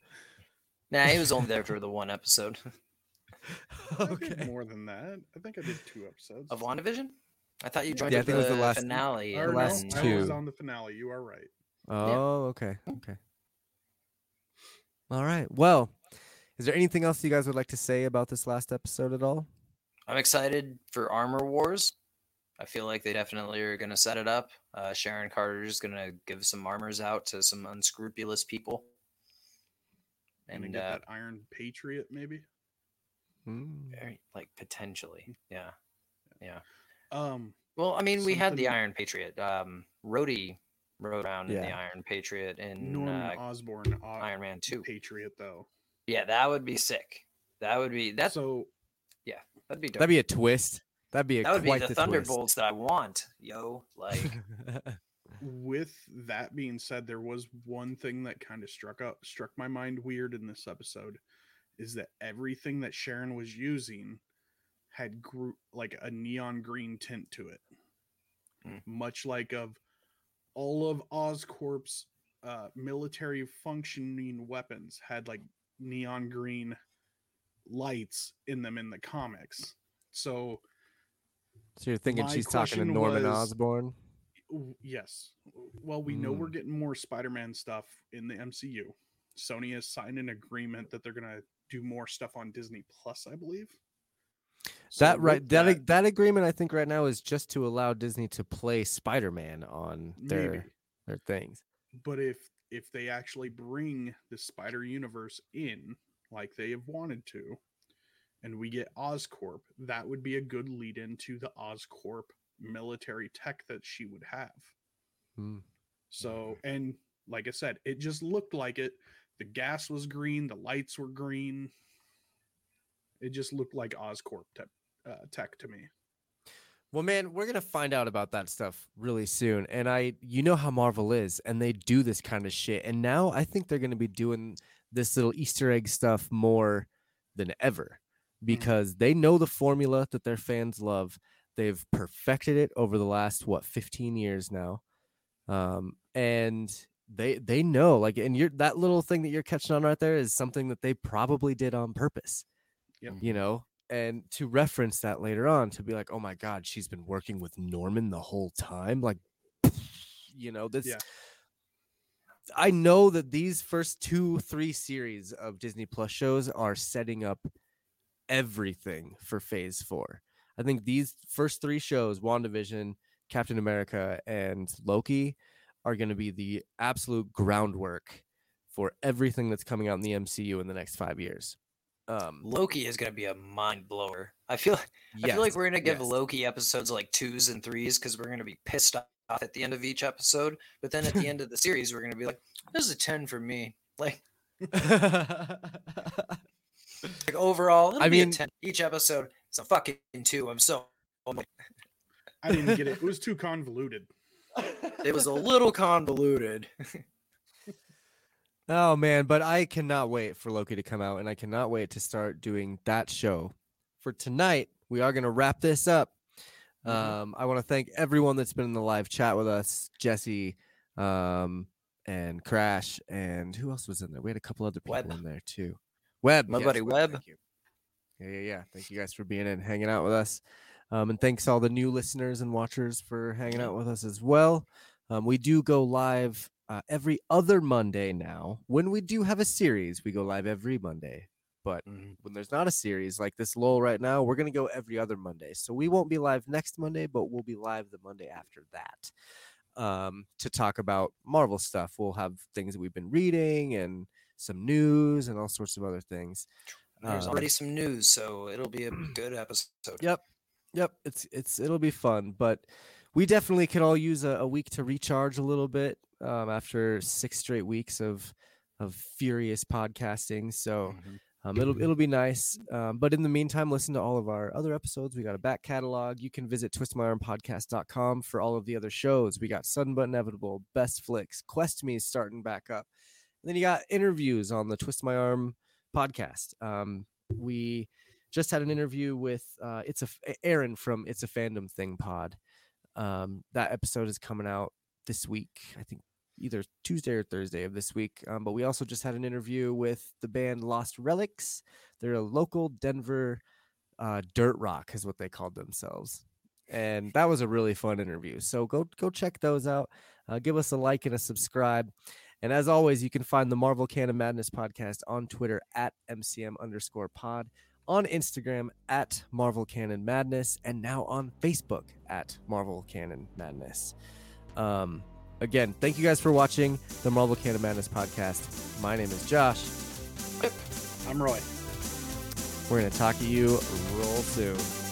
Nah, he was only there for the one episode I did okay. more than that. I think I did two episodes. of WandaVision. I thought you joined Yeah, I at think it was the, the last- finale. Or and no, last I was two. on the finale. You are right. Oh, okay, okay. All right. Well, is there anything else you guys would like to say about this last episode at all? I'm excited for Armor Wars. I feel like they definitely are going to set it up. Uh, Sharon Carter is going to give some armors out to some unscrupulous people. And And get uh, that Iron Patriot, maybe. Hmm. very, like potentially, yeah. Yeah. Um, Well, I mean, we had the Iron Patriot. Um, Rhodey rode around in the Iron Patriot and Norman uh, Osborn, uh, Iron Man Two. Patriot, though. Yeah, that would be sick. That would be that's so Yeah, that'd be dope. That'd be a twist. That'd be a that would be quite the, twist. Thunderbolts that I want, yo. Like, with that being said, there was one thing that kind of struck up struck my mind weird in this episode is that everything that Sharon was using had gr- like a neon green tint to it. Hmm. Much like of all of Oscorp's uh, military functioning weapons had like neon green lights in them in the comics. So so you're thinking she's talking to Norman was- Osborn? Yes. Well, we know Mm. we're getting more Spider-Man stuff in the MCU. Sony has signed an agreement that they're gonna do more stuff on Disney Plus, I believe. So that right with that, that agreement I think right now is just to allow Disney to play Spider-Man on their maybe. their things. But if if they actually bring the Spider Universe in like they have wanted to, and we get Oscorp, that would be a good lead into the Oscorp military tech that she would have. Hmm. So, and like I said, it just looked like it. The gas was green, the lights were green. It just looked like Oscorp tech, uh, tech to me. Well, man, we're gonna find out about that stuff really soon. And I, you know how Marvel is, and they do this kind of shit. And now I think they're gonna be doing this little Easter egg stuff more than ever because they know the formula that their fans love. They've perfected it over the last what 15 years now, um, and they they know like, and you're that little thing that you're catching on right there is something that they probably did on purpose. Yep. You know, and to reference that later on to be like, oh my god, she's been working with Norman the whole time, like, you know, this. Yeah. I know that these first two, three series of Disney Plus shows are setting up everything for Phase Four. I think these first three shows, WandaVision, Captain America, and Loki, are going to be the absolute groundwork for everything that's coming out in the MCU in the next five years. Um, Loki is going to be a mind blower. I feel I feel like we're going to give yes. Loki episodes like twos and threes because we're going to be pissed off at the end of each episode. But then at the end of the series, we're going to be like, "This is a ten for me." Like, like overall, it'll I be mean- a ten. Each episode is a fucking two. I'm so. I didn't get it. It was too convoluted. It was a little convoluted. Oh man, but I cannot wait for Loki to come out and I cannot wait to start doing that show. For tonight, we are going to wrap this up. Mhm. Um, I want to thank everyone that's been in the live chat with us, Jesse, um, and Crash, and who else was in there? We had a couple other people Webb. in there too. Webb, My buddy Webb. Thank you. Yeah, yeah, yeah. Thank you guys for being in, hanging out with us, um, and thanks all the new listeners and watchers for hanging out with us as well. Um, we do go live uh, every other Monday now. When we do have a series, we go live every Monday. But when there's not a series like this lull right now, we're gonna go every other Monday. So we won't be live next Monday, but we'll be live the Monday after that um, to talk about Marvel stuff. We'll have things that we've been reading and some news and all sorts of other things. There's Um, already some news, so it'll be a good episode. Yep. Yep. It's it's it'll be fun, but we definitely could all use a, a week to recharge a little bit um, after six straight weeks of of furious podcasting. So Mhm. um, it'll it'll be nice. Um, but in the meantime, listen to all of our other episodes. We got a back catalog. You can visit twistmyarmpodcast.com for all of the other shows. We got Sudden but Inevitable, Best Flicks, Quest Me is starting back up. And then you got interviews on the Twist My Arm podcast. Um, we just had an interview with uh, it's a Aaron from It's a Fandom Thing Pod. Um, that episode is coming out this week. I think either Tuesday or Thursday of this week. Um, but we also just had an interview with the band Lost Relics. They're a local Denver uh, dirt rock, is what they called themselves, and that was a really fun interview. So go go check those out. Uh, give us a like and a subscribe. And as always, you can find the Marvel Canon Madness podcast on Twitter at MCM underscore pod, on Instagram at Marvel Canon Madness, and now on Facebook at Marvel Canon Madness. Um, again, thank you guys for watching the Marvel Canon Madness podcast. My name is Josh. I'm Roy. We're going to talk to you real soon.